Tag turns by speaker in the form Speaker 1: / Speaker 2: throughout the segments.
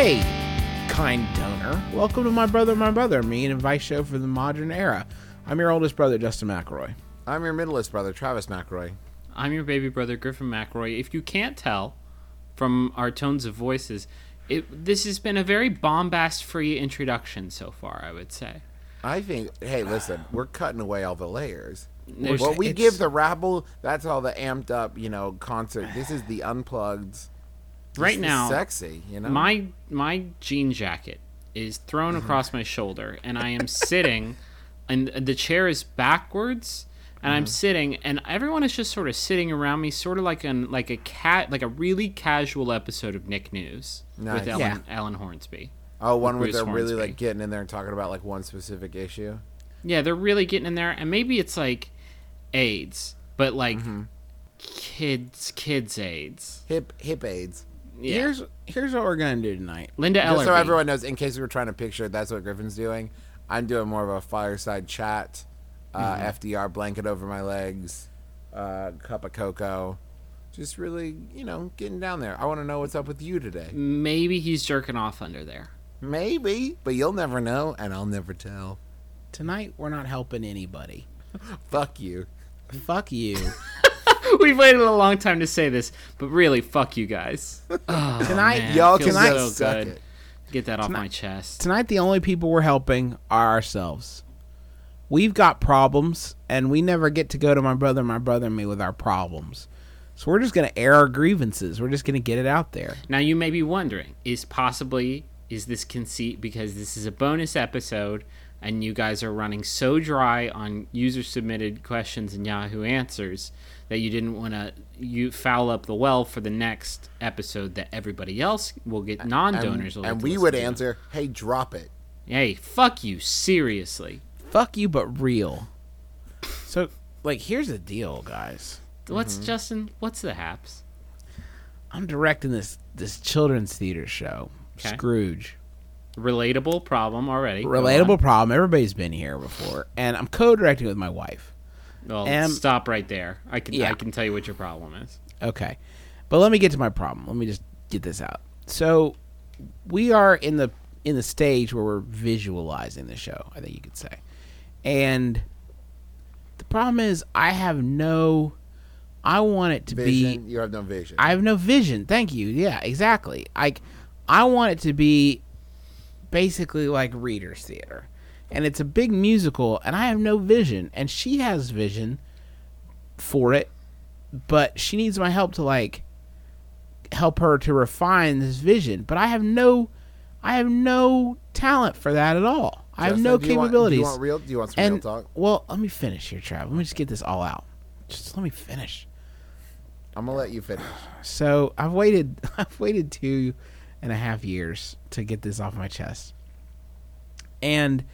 Speaker 1: Hey,
Speaker 2: kind donor. Welcome to My Brother, My Brother, me an advice show for the modern era. I'm your oldest brother, Justin McElroy.
Speaker 3: I'm your middleest brother, Travis McElroy.
Speaker 4: I'm your baby brother, Griffin McElroy. If you can't tell from our tones of voices, it, this has been a very bombast-free introduction so far. I would say.
Speaker 3: I think. Hey, listen, we're cutting away all the layers.
Speaker 4: There's-
Speaker 3: What we give the rabble, that's all the amped up, you know, concert. This is the unplugged.
Speaker 4: Right now,
Speaker 3: sexy. You know,
Speaker 4: My my jean jacket is thrown mm-hmm. across my shoulder, and I am sitting, and the chair is backwards, and I'm mm-hmm. sitting, and everyone is just sort of sitting around me, sort of like an like a cat, like a really casual episode of Nick News
Speaker 3: Nice.
Speaker 4: with Ellen
Speaker 2: Yeah.
Speaker 4: Ellen Hornsby.
Speaker 3: oh, one where they're really like getting in there and talking about like one specific issue.
Speaker 4: Yeah, they're really getting in there, and maybe it's like AIDS, but like mm-hmm. kids, kids AIDS.
Speaker 3: Hip hip aids.
Speaker 4: Yeah.
Speaker 2: Here's here's what we're gonna do tonight.
Speaker 4: Linda
Speaker 3: Just so everyone knows, in case we were trying to picture, that's what Griffin's doing. I'm doing more of a fireside chat. Uh,
Speaker 4: Mm-hmm.
Speaker 3: FDR blanket over my legs, uh, cup of cocoa. Just really, you know, getting down there. I want to know what's up with you today.
Speaker 4: Maybe he's jerking off under there.
Speaker 3: Maybe, but you'll never know, and I'll never tell.
Speaker 2: Tonight we're not helping anybody.
Speaker 3: Fuck you.
Speaker 2: Fuck you.
Speaker 4: We've waited a long time to say this, but really, fuck you guys. Oh,
Speaker 2: Tonight-
Speaker 4: man,
Speaker 3: Y'all can
Speaker 2: tonight-
Speaker 4: so
Speaker 3: suck
Speaker 4: good.
Speaker 3: it.
Speaker 4: Get that off my chest.
Speaker 2: Tonight the only people we're helping are ourselves. We've got problems, and we never get to go to my brother, my brother, and me with our problems. So we're just gonna air our grievances. We're just gonna get it out there.
Speaker 4: Now you may be wondering, is possibly is this conceit because this is a bonus episode and you guys are running so dry on user submitted questions and Yahoo answers that you didn't want to you foul up the well for the next episode that everybody else will get non-donors will
Speaker 3: And,
Speaker 4: get
Speaker 3: and we would
Speaker 4: to.
Speaker 3: answer, "Hey, drop it."
Speaker 4: Hey, fuck you, seriously.
Speaker 2: Fuck you, but real. So, like, here's the deal, guys.
Speaker 4: What's
Speaker 3: Mm-hmm.
Speaker 4: Justin? What's the haps?
Speaker 2: I'm directing this this children's theater show,
Speaker 4: Okay.
Speaker 2: Scrooge.
Speaker 4: Relatable problem already.
Speaker 2: Relatable problem. Everybody's been here before, and I'm co-directing with my wife.
Speaker 4: Well,
Speaker 2: Um,
Speaker 4: stop right there. I can
Speaker 2: yeah.
Speaker 4: I can tell you what your problem is.
Speaker 2: Okay, but let me get to my problem. Let me just get this out. So, we are in the in the stage where we're visualizing the show. I think you could say, and the problem is I have no. I want it to be
Speaker 3: You have no vision.
Speaker 2: I have no vision. Thank you. Yeah, exactly. Like I want it to be basically like readers theater. And it's a big musical and I have no vision and she has vision for it, but she needs my help to like help her to refine this vision, but I have no I have no talent for that at all. I have no
Speaker 3: do you want-
Speaker 2: capabilities.
Speaker 3: do you want real? Do you want some
Speaker 2: and
Speaker 3: real talk?
Speaker 2: well, let me finish here, Trav. Let me just get this all out. Just let me finish.
Speaker 3: I'm gonna let you finish.
Speaker 2: So I've waited I've waited two and a half years to get this off my chest. And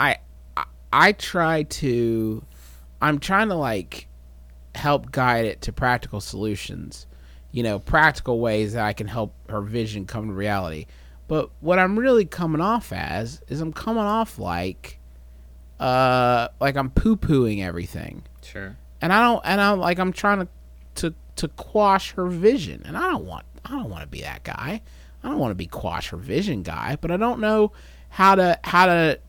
Speaker 2: I I, I try to I'm trying to like help guide it to practical solutions. You know, practical ways that I can help her vision come to reality. But what I'm really coming off as is I'm coming off like uh like I'm poo pooing everything
Speaker 4: Sure.
Speaker 2: and I don't and I'm like I'm trying to to to quash her vision and I don't want I don't want to be that guy. I don't want to be quash her vision guy, but I don't know how to how to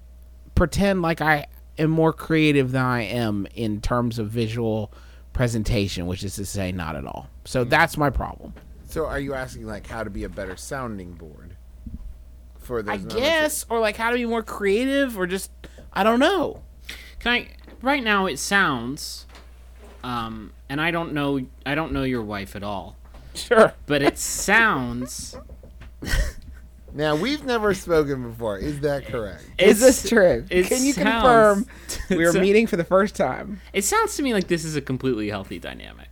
Speaker 2: pretend like I am more creative than I am in terms of visual presentation, which is to say not at all. So that's my problem.
Speaker 3: So, are you asking like how to be a better sounding board for those?
Speaker 2: I
Speaker 3: moments
Speaker 2: guess or like how to be more creative or just I don't know.
Speaker 4: Can I? Right now, it sounds, um, and I don't know. I don't know your wife at all,
Speaker 2: Sure.
Speaker 4: but it sounds
Speaker 3: Now we've never spoken before. Is that correct?
Speaker 2: Is this
Speaker 4: It's-
Speaker 2: true?
Speaker 4: it
Speaker 2: Can you
Speaker 4: sounds-
Speaker 2: confirm we are meeting for the first time?
Speaker 4: It sounds to me like this is a completely healthy dynamic.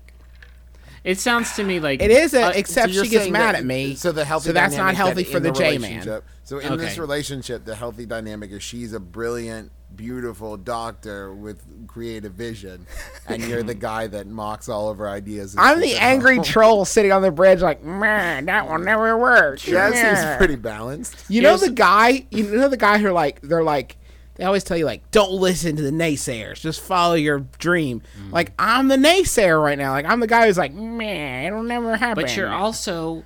Speaker 4: It sounds to me like
Speaker 2: It is, a,
Speaker 4: Uh,
Speaker 2: except
Speaker 3: So
Speaker 2: she gets mad
Speaker 3: that-
Speaker 2: at me.
Speaker 3: So the healthy
Speaker 2: So that's not healthy
Speaker 3: that
Speaker 2: for
Speaker 3: in
Speaker 2: the J man.
Speaker 3: relationship- So in this relationship, the healthy dynamic is she's a brilliant, beautiful doctor with creative vision, and you're the guy that mocks all of her ideas.
Speaker 2: I'm the angry
Speaker 3: home.
Speaker 2: troll sitting on the bridge, like, man, that will never work.
Speaker 3: That
Speaker 2: Yeah."
Speaker 3: seems pretty balanced.
Speaker 2: You know
Speaker 4: Here's-
Speaker 2: the guy. You know the guy who like they're like they always tell you like don't listen to the naysayers, just follow your dream.
Speaker 4: Mm.
Speaker 2: Like I'm the naysayer right now. Like I'm the guy who's like, man, it'll never happen.
Speaker 4: But you're also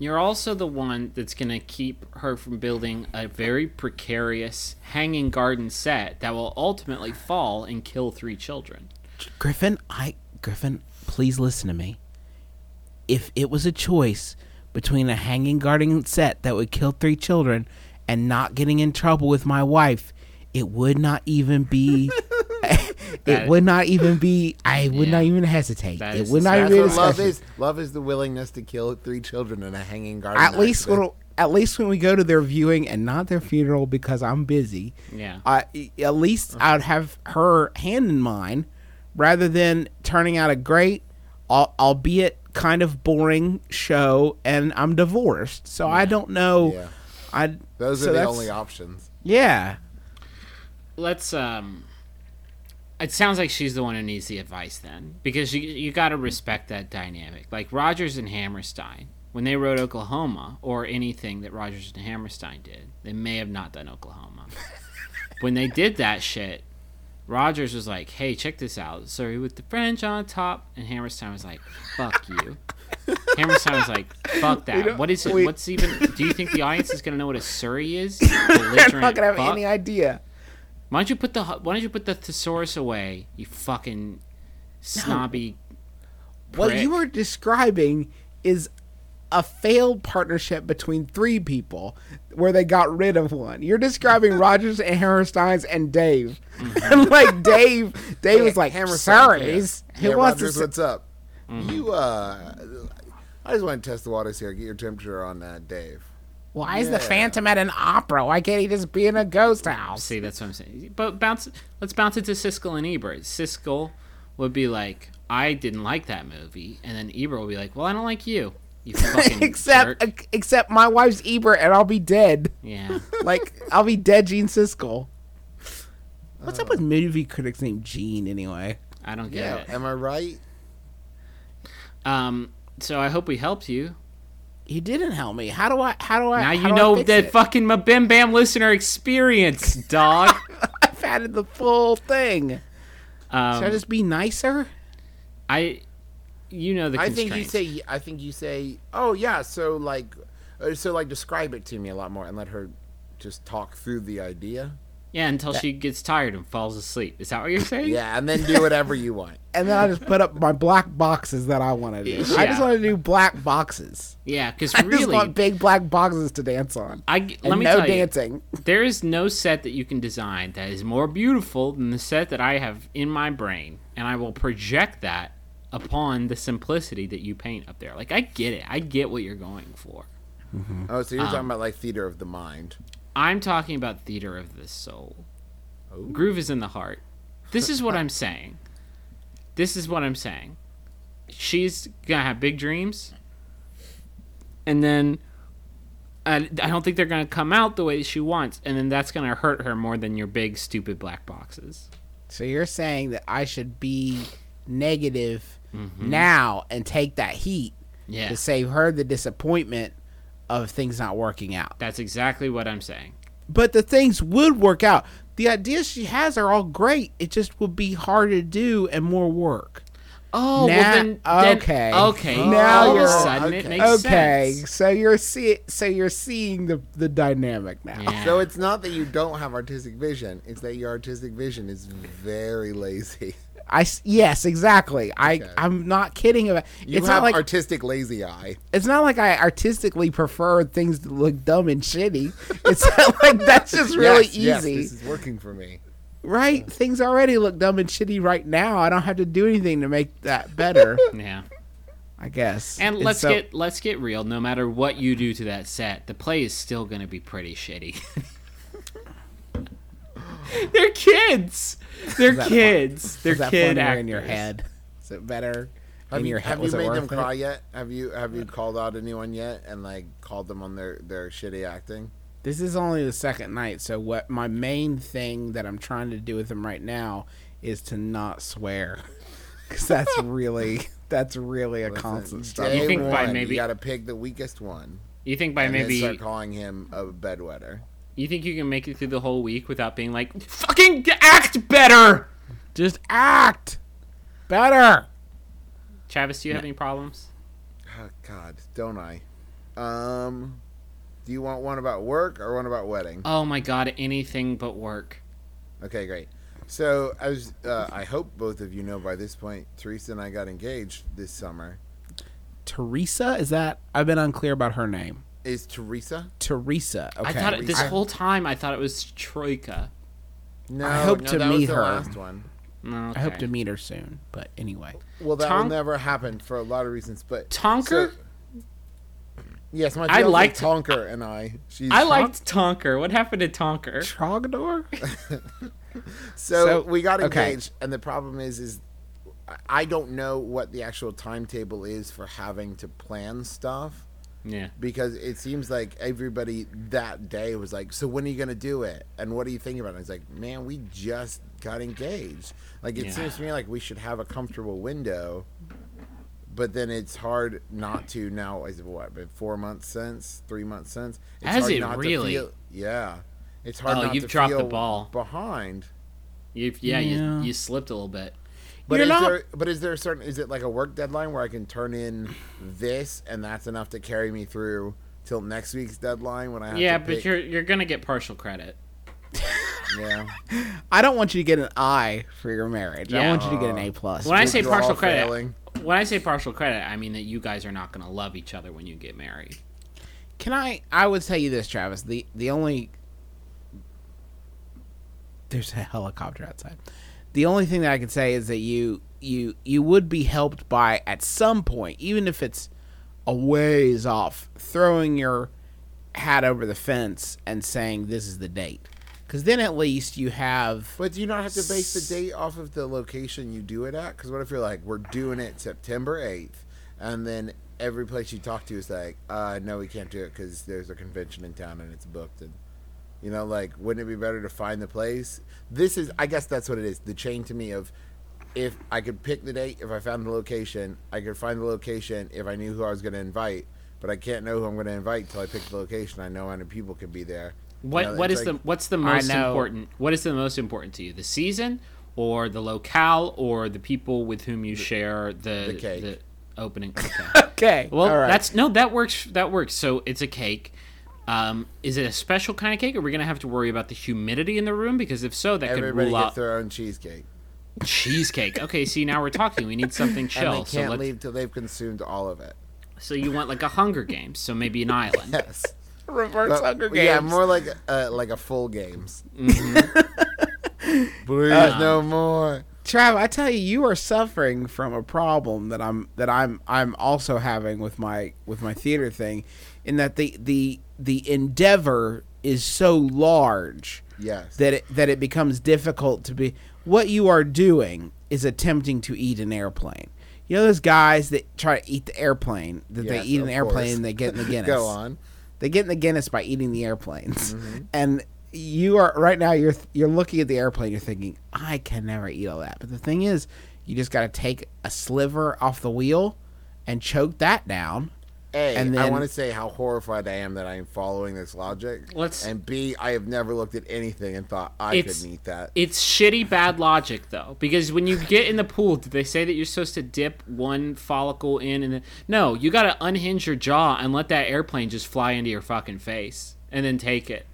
Speaker 4: you're also the one that's going to keep her from building a very precarious hanging garden set that will ultimately fall and kill three children.
Speaker 2: Griffin. I Griffin, please listen to me. If it was a choice between a hanging garden set that would kill three children and not getting in trouble with my wife, it would not even be. it would not even be. I would
Speaker 4: Yeah.
Speaker 2: not even hesitate.
Speaker 4: That
Speaker 2: It
Speaker 4: is-
Speaker 2: would not even be.
Speaker 3: That's love is. Love is the willingness to kill three children in a hanging garden.
Speaker 2: at least
Speaker 3: accident.
Speaker 2: when at least when we go to their viewing and not their funeral because I'm busy.
Speaker 4: Yeah.
Speaker 2: I at least uh-huh. I'd have her hand in mine rather than turning out a great, albeit kind of boring show, and I'm divorced, so I don't know.
Speaker 3: Yeah.
Speaker 2: I
Speaker 3: Those
Speaker 2: so
Speaker 3: are the only options.
Speaker 2: Yeah,
Speaker 4: Let's um it sounds like she's the one who needs the advice then because you you got to respect that dynamic. Like Rodgers and Hammerstein when they wrote Oklahoma or anything that Rodgers and Hammerstein did, they may have not done Oklahoma. when they did that shit, Rodgers was like, "Hey, check this out. Surrey with the French on top," and Hammerstein was like, "Fuck you." Hammerstein was like, "Fuck that. What is it?
Speaker 2: we-
Speaker 4: What's even? Do you think the audience is gonna know what a Surrey is?
Speaker 2: they're not gonna have
Speaker 4: fuck?
Speaker 2: any idea.
Speaker 4: Why don't you put the Why don't you put the thesaurus away? You fucking snobby.
Speaker 2: What
Speaker 4: prick.
Speaker 2: you were describing is a failed partnership between three people where they got rid of one. You're describing Rodgers and Hammerstein's and Dave. and like Dave, Dave was like,
Speaker 3: Hammerstein,
Speaker 2: sorries.
Speaker 3: yeah.
Speaker 2: Who
Speaker 3: Yeah,
Speaker 2: wants
Speaker 3: Rodgers,
Speaker 2: to
Speaker 3: what's up? You, uh, I just want to test the waters here. Get your temperature on that, Dave.
Speaker 2: Why is the Phantom at an opera? Why can't he just be in a ghost house?
Speaker 4: See, that's what I'm saying. But bounce. Let's bounce it to Siskel and Ebert. Siskel would be like, "I didn't like that movie," and then Ebert would be like, "Well, I don't like you." You fucking
Speaker 2: except
Speaker 4: jerk.
Speaker 2: except my wife's Ebert and I'll be dead.
Speaker 4: yeah.
Speaker 2: Like I'll be dead Gene Siskel. What's up with movie critics named Gene anyway?
Speaker 4: I don't get
Speaker 3: Yeah,
Speaker 4: it.
Speaker 3: am I right?
Speaker 4: Um. So I hope we helped you.
Speaker 2: You didn't help me. How do I how do I
Speaker 4: Now you know
Speaker 2: fix
Speaker 4: the
Speaker 2: it?
Speaker 4: fucking MBMBaM listener experience, dog.
Speaker 2: I've had the full thing. Should I
Speaker 4: Um,
Speaker 2: just be nicer?
Speaker 4: I, you know the
Speaker 3: I think you say. I think you say. Oh yeah. So like, uh, so like, describe it to me a lot more and let her just talk through the idea.
Speaker 4: Yeah, until she gets tired and falls asleep. Is that what you're saying?
Speaker 3: Yeah, and then do whatever you want.
Speaker 2: And then I just put up my black boxes that I want to do. I just want to do black boxes.
Speaker 4: Yeah, because
Speaker 2: I just want big black boxes to dance on.
Speaker 4: I
Speaker 2: And
Speaker 4: let me
Speaker 2: no
Speaker 4: tell
Speaker 2: dancing.
Speaker 4: you, there is no set that you can design that is more beautiful than the set that I have in my brain, and I will project that upon the simplicity that you paint up there. Like I get it, I get what you're going for.
Speaker 3: Oh, so you're
Speaker 4: Um,
Speaker 3: talking about like theater of the mind.
Speaker 4: I'm talking about theater of the soul. Groove is in the heart. This is what I'm saying. This is what I'm saying. She's gonna have big dreams, and then I, I don't think they're gonna come out the way she wants, and then that's gonna hurt her more than your big stupid black boxes.
Speaker 2: So you're saying that I should be negative
Speaker 4: Mm-hmm.
Speaker 2: now and take that heat
Speaker 4: Yeah,
Speaker 2: to save her the disappointment of things not working out.
Speaker 4: that's exactly what I'm saying.
Speaker 2: But the things would work out. The ideas she has are all great. It just would be hard to do and more work.
Speaker 4: Oh,
Speaker 2: Now-
Speaker 4: well then, then
Speaker 2: okay.
Speaker 4: okay.
Speaker 2: Now
Speaker 4: all of a
Speaker 2: you're-
Speaker 4: sudden it
Speaker 3: okay.
Speaker 4: makes
Speaker 2: okay,
Speaker 4: sense.
Speaker 2: so you're see so you're seeing the the dynamic now.
Speaker 4: Yeah.
Speaker 3: So it's not that you don't have artistic vision; it's that your artistic vision is very lazy.
Speaker 2: I s- yes, exactly. I
Speaker 3: Okay.
Speaker 2: I'm not kidding about.
Speaker 3: You
Speaker 2: it's
Speaker 3: have
Speaker 2: not like
Speaker 3: artistic lazy eye.
Speaker 2: it's not like I artistically prefer things to look dumb and shitty. It's not like that's just really
Speaker 3: Yes, yes,
Speaker 2: easy,
Speaker 3: this is working for me.
Speaker 2: right? Things already look dumb and shitty right now. I don't have to do anything to make that better.
Speaker 4: Yeah.
Speaker 2: I guess.
Speaker 4: And
Speaker 2: It's
Speaker 4: let's
Speaker 2: so-
Speaker 4: get let's get real. No matter what you do to that set, the play is still going to be pretty shitty. They're kids. They're
Speaker 2: that
Speaker 4: kids. They're
Speaker 2: Is that
Speaker 4: kid
Speaker 2: funnier
Speaker 4: actors.
Speaker 2: in your head? Is it better
Speaker 3: Have
Speaker 2: in
Speaker 3: you,
Speaker 2: your head?
Speaker 3: have you made them
Speaker 2: it?
Speaker 3: cry yet? Have you have you uh, called out anyone yet and like called them on their their shitty acting?
Speaker 2: This is only the second night, so what my main thing that I'm trying to do with them right now is to not swear, because that's really that's really a constant struggle.
Speaker 3: Day
Speaker 4: You think by maybe-
Speaker 3: you got to pick the weakest one.
Speaker 4: You think by
Speaker 3: and then
Speaker 4: maybe
Speaker 3: start calling him a bedwetter.
Speaker 4: You think you can make it through the whole week without being like fucking act better?
Speaker 2: Just act better.
Speaker 4: Travis, do you have any problems?
Speaker 3: Oh, God, don't I? Um, do you want one about work or one about wedding?
Speaker 4: Oh my god, anything but work.
Speaker 3: Okay, great. So, as uh, I hope both of you know by this point, Teresa and I got engaged this summer.
Speaker 2: Teresa, is that? I've been unclear about her name.
Speaker 3: Is Teresa?
Speaker 2: Teresa. Okay.
Speaker 4: I thought it, this
Speaker 3: I-
Speaker 4: whole time I thought it was Troika.
Speaker 3: No,
Speaker 2: I hope
Speaker 3: no,
Speaker 2: to
Speaker 3: that was
Speaker 2: meet
Speaker 3: the
Speaker 2: her.
Speaker 3: last one.
Speaker 4: No,
Speaker 2: I hope to meet her soon. But anyway,
Speaker 3: Well, that
Speaker 4: Tonk-
Speaker 3: will never happen for a lot of reasons. But
Speaker 4: Tonker?
Speaker 3: so- yes, my
Speaker 4: I
Speaker 3: fiance
Speaker 4: liked-
Speaker 3: Tonker and I. She's
Speaker 4: I liked Tonker. What happened to Tonker?
Speaker 2: Trogador.
Speaker 3: So,
Speaker 2: So,
Speaker 3: we got
Speaker 2: okay.
Speaker 3: engaged, and the problem is, is I- I don't know what the actual timetable is for having to plan stuff
Speaker 4: Yeah.
Speaker 3: because it seems like everybody that day was like, "So when are you gonna do it? And what are you thinking about?" it? It's like, man, we just got engaged. Like it
Speaker 4: Yeah.
Speaker 3: seems to me like we should have a comfortable window, but then it's hard not to now. Is it what? Been four months since? Three months since? It's
Speaker 4: Has
Speaker 3: hard
Speaker 4: it
Speaker 3: not to
Speaker 4: really?
Speaker 3: feel- yeah. It's hard
Speaker 4: Oh,
Speaker 3: not
Speaker 4: you've
Speaker 3: to
Speaker 4: dropped the ball.
Speaker 3: behind.
Speaker 4: You've, yeah,
Speaker 2: Yeah.
Speaker 4: You, you slipped a little bit.
Speaker 3: But
Speaker 2: You're
Speaker 3: is
Speaker 2: not-
Speaker 3: there but is there a certain is it like a work deadline where I can turn in this and that's enough to carry me through till next week's deadline when I have
Speaker 4: Yeah,
Speaker 3: to
Speaker 4: but
Speaker 3: pick-
Speaker 4: you're you're gonna get partial credit.
Speaker 3: yeah.
Speaker 2: I don't want you to get an I for your marriage. I
Speaker 4: Yeah.
Speaker 2: want you to get an A plus.
Speaker 4: When I say partial credit,
Speaker 3: failing.
Speaker 4: when I say partial credit, I mean that you guys are not gonna love each other when you get married.
Speaker 2: Can I? I would tell you this, Travis. The the only there's a helicopter outside. The only thing that I could say is that you you you would be helped by at some point, even if it's a ways off, throwing your hat over the fence and saying this is the date, because then at least you have.
Speaker 3: But do you not have to base the date off of the location you do it at? Because what if you're like, we're doing it September 8th, and then every place you talk to is like, uh, no, we can't do it because there's a convention in town and it's booked. And, you know, like, wouldn't it be better to find the place? This is, I guess that's what it is. The chain to me of if I could pick the date, if I found the location, I could find the location if I knew who I was going to invite. But I can't know who I'm going to invite until I pick the location. I know how many people could be there. You
Speaker 4: What
Speaker 3: know,
Speaker 4: what
Speaker 3: it's
Speaker 4: is
Speaker 3: like-
Speaker 4: the what's the most important? What is the most important to you? The season, or the locale, or the people with whom you share the
Speaker 3: the cake.
Speaker 4: the opening? Okay.
Speaker 2: Okay.
Speaker 4: Well,
Speaker 2: all right.
Speaker 4: that's no, that works. That works. So it's a cake. Um, is it a special kind of cake? Are we gonna have to worry about the humidity in the room? Because if so, that could
Speaker 3: Everybody
Speaker 4: rule
Speaker 3: gets
Speaker 4: out
Speaker 3: their own cheesecake.
Speaker 4: cheesecake. Okay, see now we're talking. We need something
Speaker 3: and
Speaker 4: chill.
Speaker 3: they
Speaker 4: So
Speaker 3: can't
Speaker 4: let's,
Speaker 3: leave till they've consumed all of it.
Speaker 4: so you want like a Hunger Games? So maybe an island.
Speaker 3: Yes,
Speaker 2: reverse
Speaker 3: But-
Speaker 2: Hunger Games.
Speaker 3: yeah, more like uh, like a full games.
Speaker 4: Mm-hmm.
Speaker 3: Please,
Speaker 4: Uh,
Speaker 3: no more.
Speaker 2: Trav, I tell you, you are suffering from a problem that I'm that I'm I'm also having with my with my theater thing, in that the the the endeavor is so large
Speaker 3: Yes,
Speaker 2: that it, that it becomes difficult to be. What you are doing is attempting to eat an airplane. You know those guys that try to eat the airplane that
Speaker 3: Yes,
Speaker 2: they eat an airplane
Speaker 3: course.
Speaker 2: and they get in the Guinness.
Speaker 3: go on.
Speaker 2: They get in the Guinness by eating the airplanes,
Speaker 3: Mm-hmm.
Speaker 2: and you are right now. You're you're looking at the airplane. You're thinking, I can never eat all that. But the thing is, you just got to take a sliver off the wheel and choke that down.
Speaker 3: A,
Speaker 2: And
Speaker 3: I want to say how horrified I am that I am following this logic.
Speaker 4: Let's-
Speaker 3: and B, I have never looked at anything and thought I couldn't eat that.
Speaker 4: It's shitty bad logic though, because when you get in the pool, did they say that you're supposed to dip one follicle in and then no, you got to unhinge your jaw and let that airplane just fly into your fucking face, and then take it,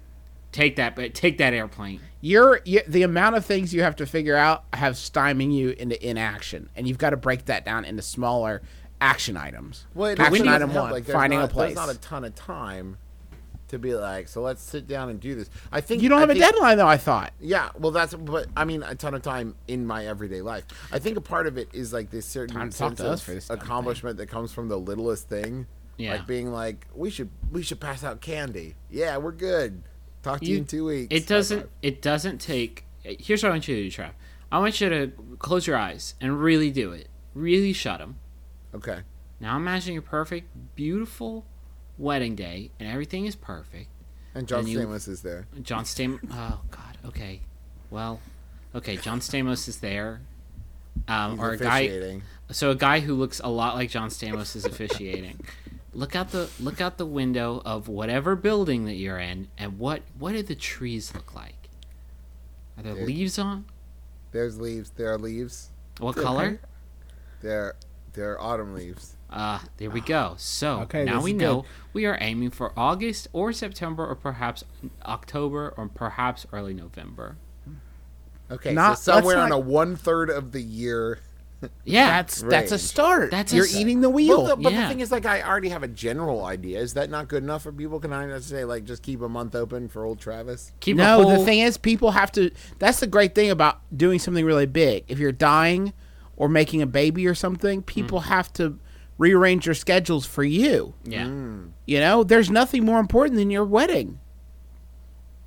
Speaker 4: take that, but take that airplane.
Speaker 2: You're you, the amount of things you have to figure out have stymieing you into inaction, and you've got to break that down into smaller action items.
Speaker 3: Well, it
Speaker 2: action item one:
Speaker 3: like,
Speaker 2: finding
Speaker 3: not,
Speaker 2: a place.
Speaker 3: There's not a ton of time to be like, so let's sit down and do this. I think
Speaker 2: You don't
Speaker 3: I
Speaker 2: have a deadline though. I thought.
Speaker 3: Yeah, well, that's but I mean a ton of time in my everyday life. I think a part of it is like this certain
Speaker 2: Time
Speaker 3: sense of
Speaker 2: for this dumb thing.
Speaker 3: accomplishment that comes from the littlest thing.
Speaker 4: Yeah.
Speaker 3: like being like, we should we should pass out candy. Yeah, we're good. Talk to you,
Speaker 4: You-
Speaker 3: in two weeks.
Speaker 4: It doesn't. It doesn't take. Here's what I want you to do, Trav. I want you to close your eyes and really do it. Really shut them.
Speaker 3: Okay.
Speaker 4: Now imagine your perfect, beautiful wedding day, and everything is perfect.
Speaker 3: And John
Speaker 4: And you-
Speaker 3: Stamos is there.
Speaker 4: John Stamos. Oh God. Okay. Well. Okay. John Stamos is there. Um,
Speaker 3: He's
Speaker 4: or a guy.
Speaker 3: officiating.
Speaker 4: So a guy who looks a lot like John Stamos is officiating. look out the look out the window of whatever building that you're in, and what what do the trees look like? Are there leaves on?
Speaker 3: There's leaves. There are leaves.
Speaker 4: What color?
Speaker 3: There, there are autumn leaves.
Speaker 4: Ah, there we go. So
Speaker 2: Okay,
Speaker 4: now we know
Speaker 2: good.
Speaker 4: we are aiming for August or September or perhaps October or perhaps early November.
Speaker 3: Okay,
Speaker 2: Not-
Speaker 3: so somewhere
Speaker 2: let's
Speaker 3: on a one third of the year.
Speaker 4: Yeah,
Speaker 2: That's that's a start.
Speaker 4: That's a
Speaker 2: You're
Speaker 4: s-
Speaker 2: eating the wheel.
Speaker 3: Well, the, but
Speaker 4: Yeah.
Speaker 3: the thing is, like, I already have a general idea. Is that not good enough for people? Can I just say, like, just keep a month open for old Travis?
Speaker 4: keep
Speaker 2: no,
Speaker 4: whole,
Speaker 2: the thing is, people have to. That's the great thing about doing something really big. If you're dying or making a baby or something, mm. people have to rearrange your schedules for you.
Speaker 4: Yeah, mm.
Speaker 2: You know, there's nothing more important than your wedding.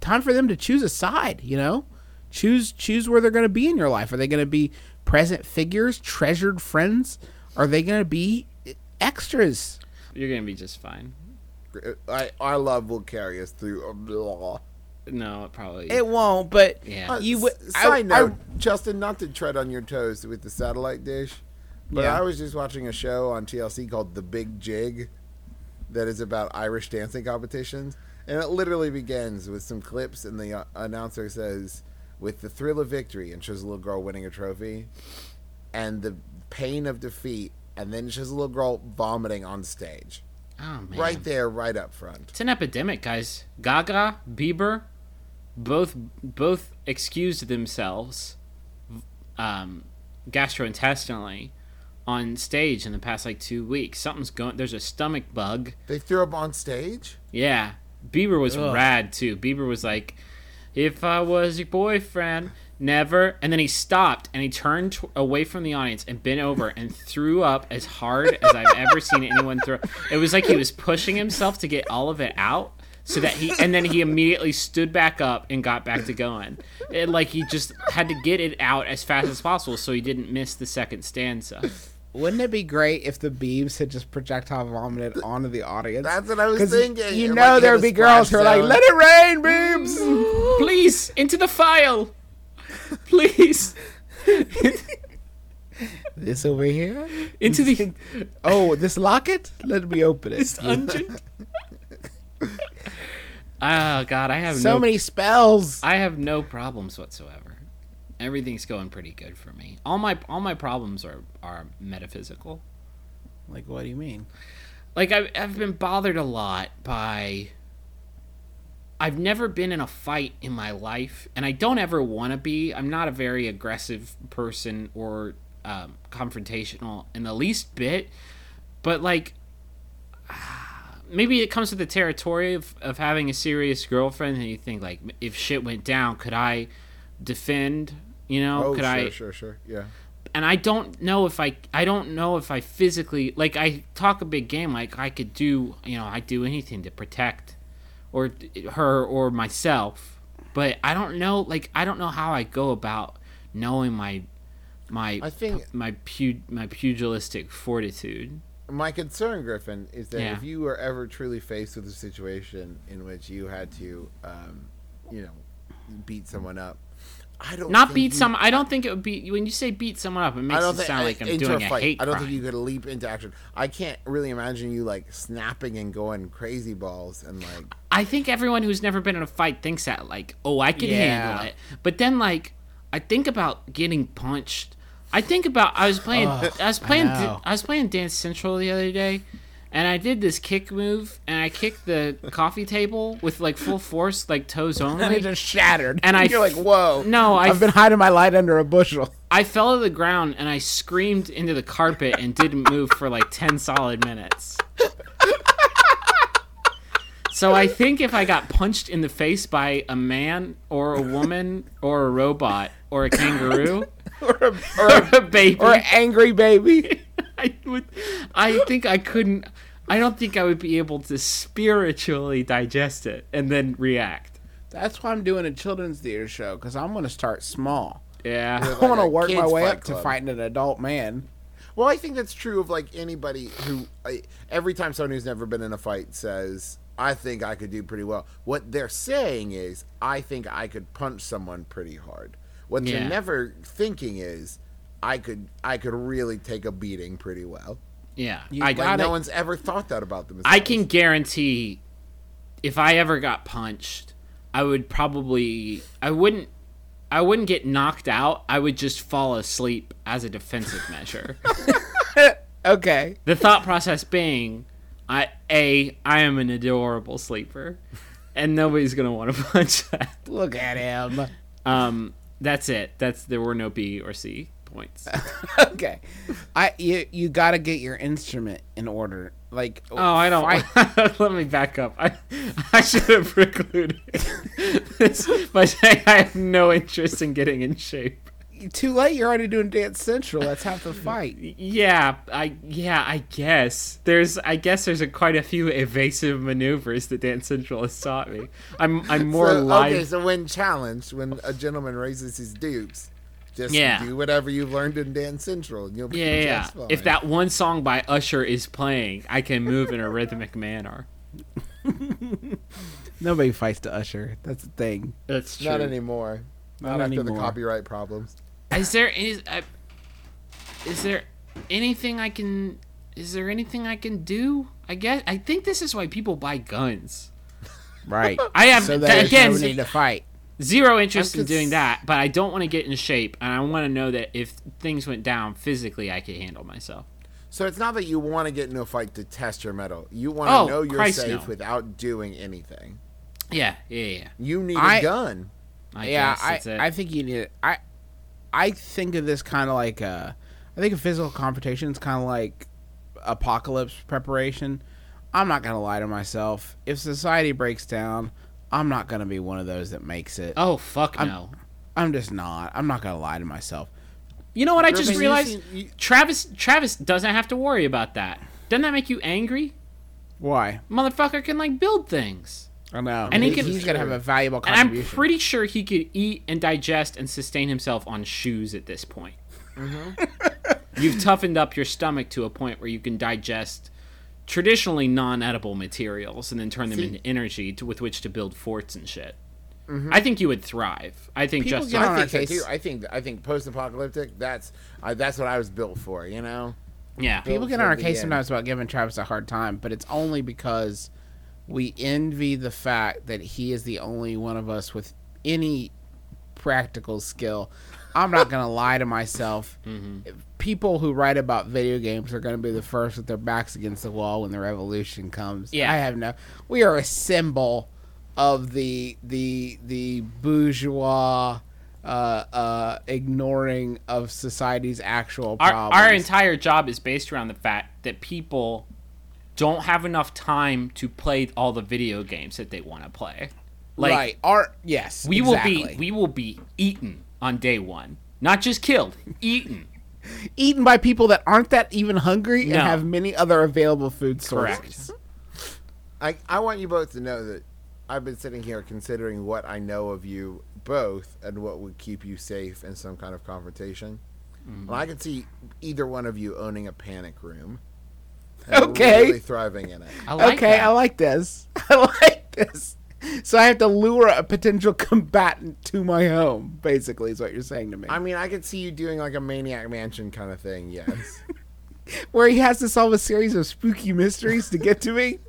Speaker 2: Time for them to choose a side. You know, choose choose where they're going to be in your life. Are they going to be present figures, treasured friends? Are they going to be extras?
Speaker 4: you're gonna be just fine.
Speaker 3: I, our love will carry us through. Uh, blah.
Speaker 4: No, it probably.
Speaker 2: It won't. But
Speaker 4: Yeah.
Speaker 3: Uh,
Speaker 2: you would. I-
Speaker 3: Side
Speaker 2: I-
Speaker 3: note, Justin, not to tread on your toes with the satellite dish, but
Speaker 2: Yeah.
Speaker 3: I was just watching a show on TLC called The Big Jig that is about Irish dancing competitions. And it literally begins with some clips, and the uh, announcer says, with the thrill of victory, and shows a little girl winning a trophy, and the pain of defeat, and then shows a little girl vomiting on stage.
Speaker 4: oh man,
Speaker 3: Right there, right up front.
Speaker 4: It's an epidemic, guys. Gaga, Bieber, both both excused themselves, um, gastrointestinally, on stage in the past like two weeks. Something's going. There's a stomach bug.
Speaker 3: They threw up on stage?
Speaker 4: Yeah, Bieber was
Speaker 2: Ugh.
Speaker 4: rad too. Bieber was like, "If I was your boyfriend, never." And then he stopped and he turned t- away from the audience and bent over and threw up as hard as I've ever seen anyone throw. It was like he was pushing himself to get all of it out. So that he and then he immediately stood back up and got back to going. And like he just had to get it out as fast as possible so he didn't miss the second stanza.
Speaker 2: Wouldn't it be great if the Beebs had just projectile vomited onto the audience?
Speaker 3: That's what I was thinking.
Speaker 2: You
Speaker 3: It
Speaker 2: know
Speaker 3: might there'd
Speaker 2: be girls who are like, "Let it rain, Beebs."
Speaker 4: Please, into the file. Please.
Speaker 2: this over here.
Speaker 4: Into the
Speaker 2: Oh, this locket. Let me open it.
Speaker 4: dungeon. oh god, I have
Speaker 2: so
Speaker 4: no
Speaker 2: many spells.
Speaker 4: I have no problems whatsoever. Everything's going pretty good for me. All my all my problems are are metaphysical.
Speaker 2: Like, what do you mean?
Speaker 4: Like I've I've been bothered a lot by I've never been in a fight in my life, and I don't ever want to be. I'm not a very aggressive person or um, confrontational in the least bit. But like, maybe it comes to the territory of, of having a serious girlfriend, and you think like, if shit went down, could I defend? You know,
Speaker 3: Oh,
Speaker 4: could
Speaker 3: sure,
Speaker 4: I?
Speaker 3: sure, sure. Yeah.
Speaker 4: and I don't know if I I don't know if I physically like I talk a big game like I could do you know I do anything to protect or her or myself but I don't know like I don't know how I go about knowing my my
Speaker 3: I think-
Speaker 4: my pu- my pugilistic fortitude
Speaker 3: My concern, Griffin, is that
Speaker 4: Yeah.
Speaker 3: if you were ever truly faced with a situation in which you had to, um, you know, beat someone up, I don't
Speaker 4: not
Speaker 3: think
Speaker 4: beat
Speaker 3: you-
Speaker 4: some I don't think it would be when you say beat someone up it
Speaker 3: I
Speaker 4: makes it sound like I'm doing a,
Speaker 3: fight.
Speaker 4: hate
Speaker 3: I don't
Speaker 4: crime
Speaker 3: think you could leap into action. I can't really imagine you like snapping and going crazy balls and like.
Speaker 4: I think everyone who's never been in a fight thinks that like, oh, I can
Speaker 2: Yeah.
Speaker 4: handle it. But then like, I think about getting punched. I think about I was playing I was playing
Speaker 2: know.
Speaker 4: I was playing Dance Central the other day, and I did this kick move, and I kicked the coffee table with like full force, like toes only
Speaker 2: And it just shattered.
Speaker 4: And I
Speaker 2: you're like, "Whoa!"
Speaker 4: No, I
Speaker 2: I've been hiding my light under a bushel.
Speaker 4: I fell to the ground and I screamed into the carpet and didn't move for like 10 solid minutes. So I think if I got punched in the face by a man or a woman or a robot or a kangaroo
Speaker 2: or, a,
Speaker 4: or a baby,
Speaker 2: or an angry baby.
Speaker 4: I would. I think I couldn't. I don't think I would be able to spiritually digest it and then react.
Speaker 2: That's why I'm doing a children's theater show because I'm going to start small.
Speaker 4: Yeah.
Speaker 2: I want to work my way
Speaker 3: fight
Speaker 2: up to fighting an adult man.
Speaker 3: Well, I think that's true of like anybody who I, every time someone who's never been in a fight says, "I think I could do pretty well." What they're saying is, "I think I could punch someone pretty hard." What
Speaker 4: Yeah.
Speaker 3: they're never thinking is, "I could I could really take a beating pretty well."
Speaker 4: Yeah.
Speaker 2: You
Speaker 4: I,
Speaker 2: got
Speaker 3: Like
Speaker 2: it.
Speaker 3: no one's ever thought that about themselves.
Speaker 4: I can guarantee if I ever got punched, I would probably I wouldn't I wouldn't get knocked out. I would just fall asleep as a defensive measure.
Speaker 2: Okay.
Speaker 4: the thought process being I a I am an adorable sleeper and nobody's going to want to punch that.
Speaker 2: Look at him.
Speaker 4: Um that's it. That's there were no B or C points.
Speaker 2: okay. I you you got to get your instrument in order. Like
Speaker 4: Oh, I don't. Let me back up. I, I should have precluded this by saying I have no interest in getting in shape.
Speaker 2: Too late. You're already doing Dance Central. That's half the fight.
Speaker 4: Yeah, I yeah, I guess there's I guess there's a, quite a few evasive maneuvers that Dance Central has taught me. I'm I'm more
Speaker 3: so,
Speaker 4: live.
Speaker 3: Okay, so when challenged, when a gentleman raises his dupes, just
Speaker 4: Yeah.
Speaker 3: do whatever you've learned in Dance Central, and you'll be
Speaker 4: yeah, yeah.
Speaker 3: fine.
Speaker 4: If that one song by Usher is playing, I can move in a rhythmic manner.
Speaker 2: Nobody fights to Usher. That's the thing.
Speaker 4: That's true.
Speaker 3: not anymore, not,
Speaker 2: Not
Speaker 3: after the copyright problems.
Speaker 4: Is there is I, uh, is there anything I can is there anything I can do? I guess I think this is why people buy guns.
Speaker 2: Right.
Speaker 4: I have
Speaker 2: so there's
Speaker 4: again
Speaker 2: no need to fight.
Speaker 4: zero interest
Speaker 3: I'm
Speaker 4: in doing that, but I don't want to get in shape, and I want to know that if things went down physically, I could handle myself.
Speaker 3: So it's not that you want to get into a fight to test your metal. You want to
Speaker 4: Oh,
Speaker 3: know you're
Speaker 4: Christ,
Speaker 3: safe
Speaker 4: no.
Speaker 3: without doing anything.
Speaker 4: Yeah, yeah, yeah.
Speaker 3: You need a
Speaker 2: I-
Speaker 3: gun.
Speaker 4: I
Speaker 2: yeah,
Speaker 4: guess
Speaker 2: I,
Speaker 4: that's it.
Speaker 2: I think you need it. I I think of this kind of like uh I think a physical confrontation is kind of like apocalypse preparation. I'm not gonna lie to myself. If society breaks down, I'm not gonna be one of those that makes it.
Speaker 4: oh fuck
Speaker 2: I'm-
Speaker 4: no.
Speaker 2: I'm just not. I'm not gonna lie to myself.
Speaker 4: You know what I just realized? Travis Travis doesn't have to worry about that. Doesn't that make you angry?
Speaker 2: Why?
Speaker 4: Motherfucker can like build things.
Speaker 2: I know.
Speaker 4: And he
Speaker 2: He-
Speaker 4: can-
Speaker 2: he's gonna have a valuable
Speaker 4: And I'm pretty sure he could eat and digest and sustain himself on shoes at this point. Mm-hmm. You've toughened up your stomach to a point where you can digest traditionally non-edible materials and then turn them
Speaker 3: See-
Speaker 4: into energy to, with which to build forts and shit. Mm-hmm. I think you would thrive. I think
Speaker 2: People
Speaker 4: just
Speaker 2: get on
Speaker 3: I
Speaker 2: our
Speaker 3: think so
Speaker 2: case.
Speaker 3: I think I think post-apocalyptic. That's I, that's what I was built for. You know.
Speaker 4: yeah.
Speaker 2: People get on our case
Speaker 3: end.
Speaker 2: sometimes about giving Travis a hard time, but it's only because we envy the fact that he is the only one of us with any practical skill. I'm not gonna lie to myself.
Speaker 4: Mm-hmm.
Speaker 2: People who write about video games are gonna be the first with their backs against the wall when the revolution comes.
Speaker 4: Yeah.
Speaker 2: I have no. We are a symbol of the the the bourgeois. Uh, uh, ignoring of society's actual
Speaker 4: our,
Speaker 2: problems.
Speaker 4: our entire job is based around the fact that people don't have enough time to play all the video games that they want to play. Like
Speaker 2: right. Our yes.
Speaker 4: we
Speaker 2: exactly.
Speaker 4: will be we will be eaten on day one. Not just killed, eaten.
Speaker 2: eaten by people that aren't that even hungry
Speaker 4: No.
Speaker 2: and have many other available food sources.
Speaker 4: Correct.
Speaker 3: I I want you both to know that I've been sitting here considering what I know of you both and what would keep you safe in some kind of confrontation.
Speaker 2: Mm-hmm.
Speaker 3: Well, I could see either one of you owning a panic room. And
Speaker 2: Okay.
Speaker 3: Really thriving in it.
Speaker 4: I like
Speaker 2: okay,
Speaker 4: that.
Speaker 2: I like this. I like this. So I have to lure a potential combatant to my home. Basically, is what you're saying to me.
Speaker 3: I mean, I could see you doing like a Maniac Mansion kind of thing. Yes.
Speaker 2: Where he has to solve a series of spooky mysteries to get to me.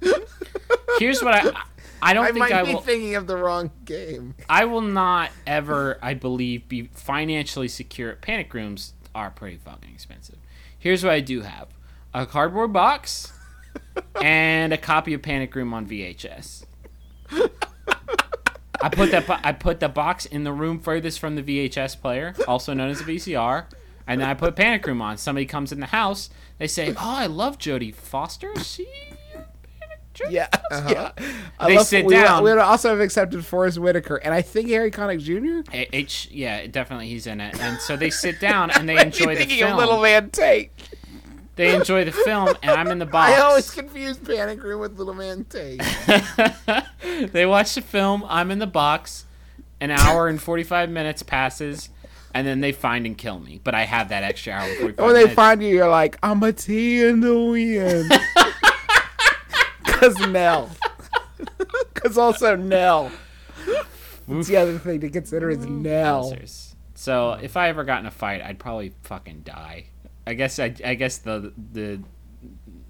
Speaker 4: Here's what I I don't
Speaker 3: I
Speaker 4: think
Speaker 3: might
Speaker 4: I
Speaker 3: be
Speaker 4: will
Speaker 3: thinking of the wrong game.
Speaker 4: I will not ever, I believe, be financially secure. Panic rooms are pretty fucking expensive. Here's what I do have: a cardboard box and a copy of Panic Room on VHS. I put that I put the box in the room furthest from the VHS player, also known as a VCR, and then I put Panic Room on. Somebody comes in the house, they say, "Oh, I love Jodie Foster. She in Panic Room?"
Speaker 2: Yeah. Uh-huh. Yeah. I
Speaker 4: They
Speaker 2: love-
Speaker 4: sit
Speaker 2: we,
Speaker 4: down.
Speaker 2: We would also have accepted Forest Whitaker, and I think Harry Connick Jr.
Speaker 4: H, yeah, definitely he's in it. And so they sit down and they enjoy the
Speaker 2: Thinking of
Speaker 4: film.
Speaker 2: Little Man Tate.
Speaker 4: They enjoy the film, and I'm in the box.
Speaker 3: I always confuse Panic Room with Little Man Tate.
Speaker 4: they watch the film. I'm in the box. An hour and 45 minutes passes, and then they find and kill me. But I have that extra hour and 45
Speaker 2: When they
Speaker 4: minutes.
Speaker 2: find you, you're like, I'm a T in the wind. Because Nell. Because also Nell. That's the other thing to consider is Nell.
Speaker 4: So if I ever got in a fight, I'd probably fucking die. I guess I, I guess the the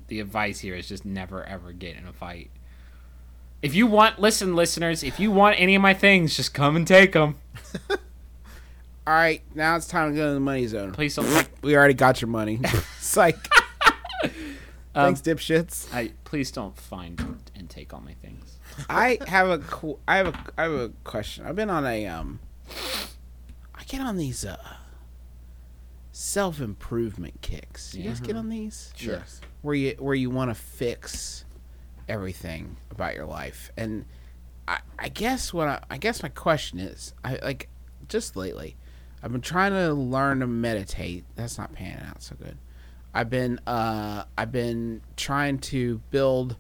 Speaker 4: the advice here is just never ever get in a fight. If you want, listen, listeners. If you want any of my things, just come and take them.
Speaker 2: All right, now it's time to go to the money zone.
Speaker 4: Please don't. Take,
Speaker 2: We already got your money. it's like, thanks, dipshits.
Speaker 4: I please don't find and take all my things.
Speaker 2: I have a, qu- I have a, I have a question. I've been on a, um, I get on these, uh, self improvement kicks. You guys get on these?
Speaker 3: Yes.
Speaker 2: where you where you want to fix everything about your life. And i i guess what I, I guess my question is i like just lately i've been trying to learn to meditate. That's not panning out so good. I've been uh i've been trying to build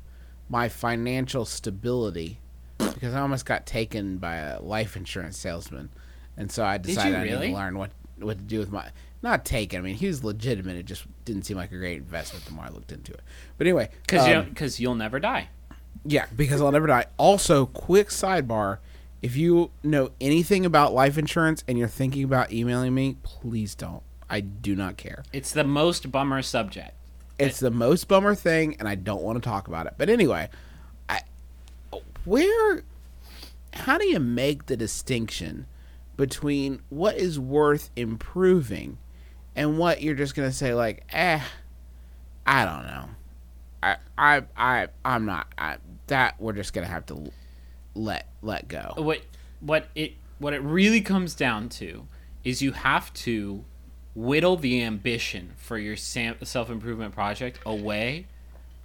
Speaker 2: my financial stability because i almost got taken by a life insurance salesman. And so i decided i need to learn what what to do with my not taken i mean he was legitimate it just didn't seem like a great investment the more i looked into it but anyway
Speaker 4: Because
Speaker 2: um,
Speaker 4: you because you'll never die.
Speaker 2: yeah, because I'll never die. Also, quick sidebar: if you know anything about life insurance and you're thinking about emailing me, please don't. I do not care.
Speaker 4: It's the most bummer subject.
Speaker 2: It's the most bummer thing, and I don't want to talk about it. But anyway, I where how do you make the distinction between what is worth improving and what you're just gonna say like, eh, I don't know. I I I I'm not I, that we're just gonna have to let let go.
Speaker 4: what what it what it really comes down to is you have to whittle the ambition for your self improvement project away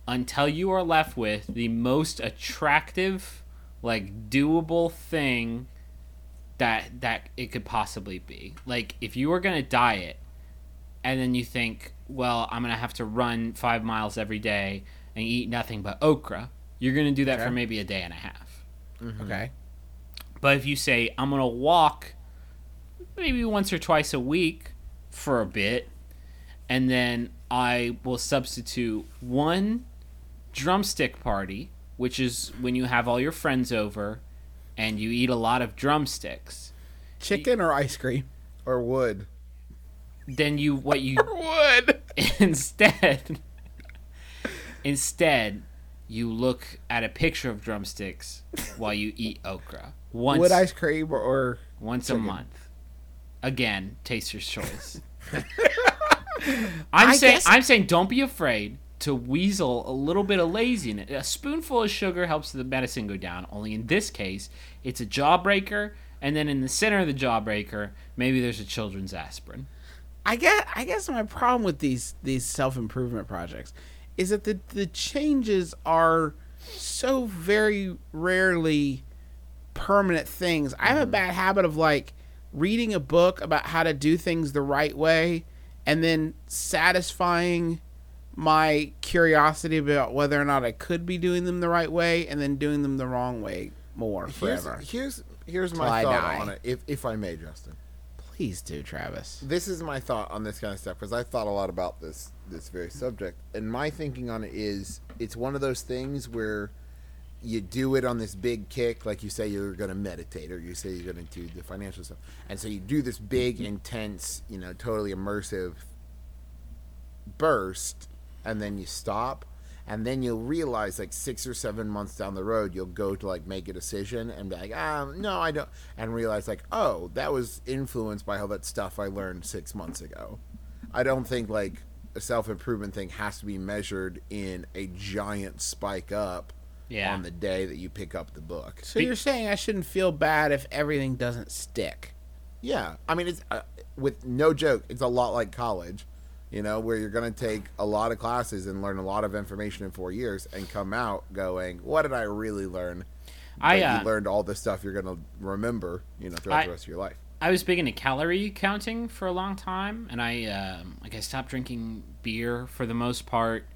Speaker 4: until you are left with the most attractive, like doable thing that that it could possibly be. Like if you were gonna diet and then you think, well, I'm gonna have to run five miles every day and eat nothing but okra, you're gonna do that for maybe a day and a half. Mm-hmm.
Speaker 2: Okay.
Speaker 4: But if you say I'm gonna walk maybe once or twice a week for a bit, and then I will substitute one drumstick party, which is when you have all your friends over and you eat a lot of drumsticks.
Speaker 2: Chicken or ice cream?
Speaker 3: Or wood.
Speaker 4: Then you what you
Speaker 2: Wood.
Speaker 4: instead instead you look at a picture of drumsticks while you eat okra once
Speaker 2: Wood ice cream or, or
Speaker 4: once a month. Again, taster's choice. I'm
Speaker 2: I
Speaker 4: saying
Speaker 2: guess-
Speaker 4: I'm saying don't be afraid to weasel a little bit of laziness. A spoonful of sugar helps the medicine go down. Only in this case, it's a jawbreaker, and then in the center of the jawbreaker, maybe there's a children's aspirin.
Speaker 2: I guess I guess my problem with these these self improvement projects is that the the changes are so very rarely permanent things. I have a mm-hmm. bad habit of like reading a book about how to do things the right way and then satisfying my curiosity about whether or not I could be doing them the right way and then doing them the wrong way more
Speaker 3: Here's,
Speaker 2: forever.
Speaker 3: here's here's
Speaker 2: Till
Speaker 3: my thought on it, if if I may, Justin.
Speaker 2: Please do, Travis.
Speaker 3: This is my thought on this kind of stuff because I thought a lot about this this very subject, and my thinking on it is it's one of those things where you do it on this big kick, like you say you're going to meditate, or you say you're going to do the financial stuff, and so you do this big, mm-hmm. intense, you know, totally immersive burst, and then you stop. And then you'll realize, like six or seven months down the road, you'll go to like make a decision and be like, um, no, I don't, and realize like, oh, that was influenced by all that stuff I learned six months ago. I don't think like a self improvement thing has to be measured in a giant spike up
Speaker 4: Yeah.
Speaker 3: on the day that you pick up the book.
Speaker 2: So you're saying I shouldn't feel bad if everything doesn't stick?
Speaker 3: Yeah, I mean, it's uh, with no joke, it's a lot like college. You know, where you're going to take a lot of classes and learn a lot of information in four years and come out going, "What did I really learn?"
Speaker 4: I, uh,
Speaker 3: you learned all the stuff you're going to remember, you know, throughout
Speaker 4: I-
Speaker 3: the rest of your life.
Speaker 4: I was big into calorie counting for a long time, and I um, like I stopped drinking beer for the most part,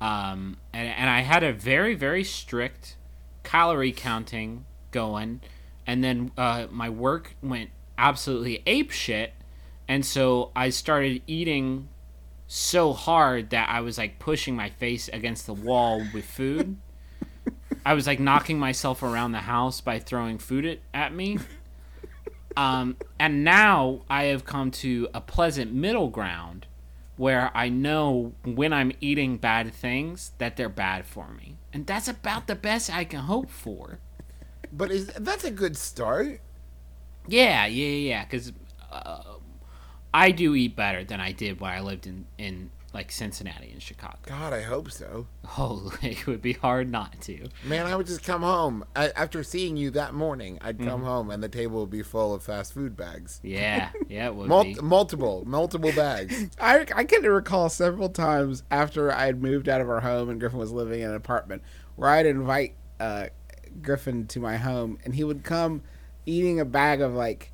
Speaker 4: um, and and I had a very very strict calorie counting going, and then uh, my work went absolutely ape shit, and so I started eating so hard that I was like pushing my face against the wall with food. I was like knocking myself around the house by throwing food at, at me. Um, and now I have come to a pleasant middle ground where I know when I'm eating bad things that they're bad for me. And that's about the best I can hope for.
Speaker 3: But is that's a good start?
Speaker 4: Yeah, yeah, yeah. Because uh, I do eat better than I did when I lived in, in like Cincinnati and Chicago.
Speaker 3: God, I hope so.
Speaker 4: Oh, it would be hard not to.
Speaker 3: Man, I would just come home I, after seeing you that morning. I'd
Speaker 4: Mm-hmm.
Speaker 3: come home and the table would be full of fast food bags,
Speaker 4: Yeah, yeah, it would
Speaker 3: Mul-
Speaker 4: be.
Speaker 3: multiple, multiple bags.
Speaker 2: I, I can recall several times after I had moved out of our home and Griffin was living in an apartment where I'd invite uh, Griffin to my home and he would come eating a bag of like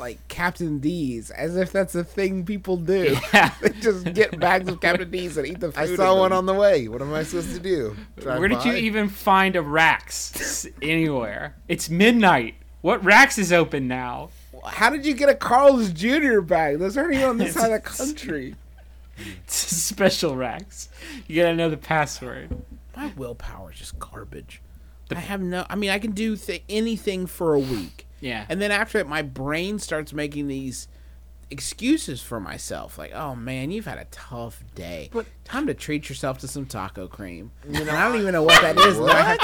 Speaker 2: like Captain D's as if that's a thing people do.
Speaker 4: Yeah.
Speaker 2: they just get bags of Captain D's and eat the food.
Speaker 3: I saw one
Speaker 2: them.
Speaker 3: on the way. What am I supposed to do? Drive
Speaker 4: Where did you even find a Rax anywhere? It's midnight. What Rax is open now?
Speaker 2: How did you get a Carl's Jr. bag? Those aren't even on this side of the country.
Speaker 4: It's a special Rax. You gotta know the password.
Speaker 2: My willpower is just garbage. I have no. I mean, I can do th- anything for a week.
Speaker 4: Yeah.
Speaker 2: And then after it, my brain starts making these excuses for myself. Like, oh man, you've had a tough day.
Speaker 3: But-
Speaker 2: Time to treat yourself to some taco cream. You know, I don't even know what that is. and I have-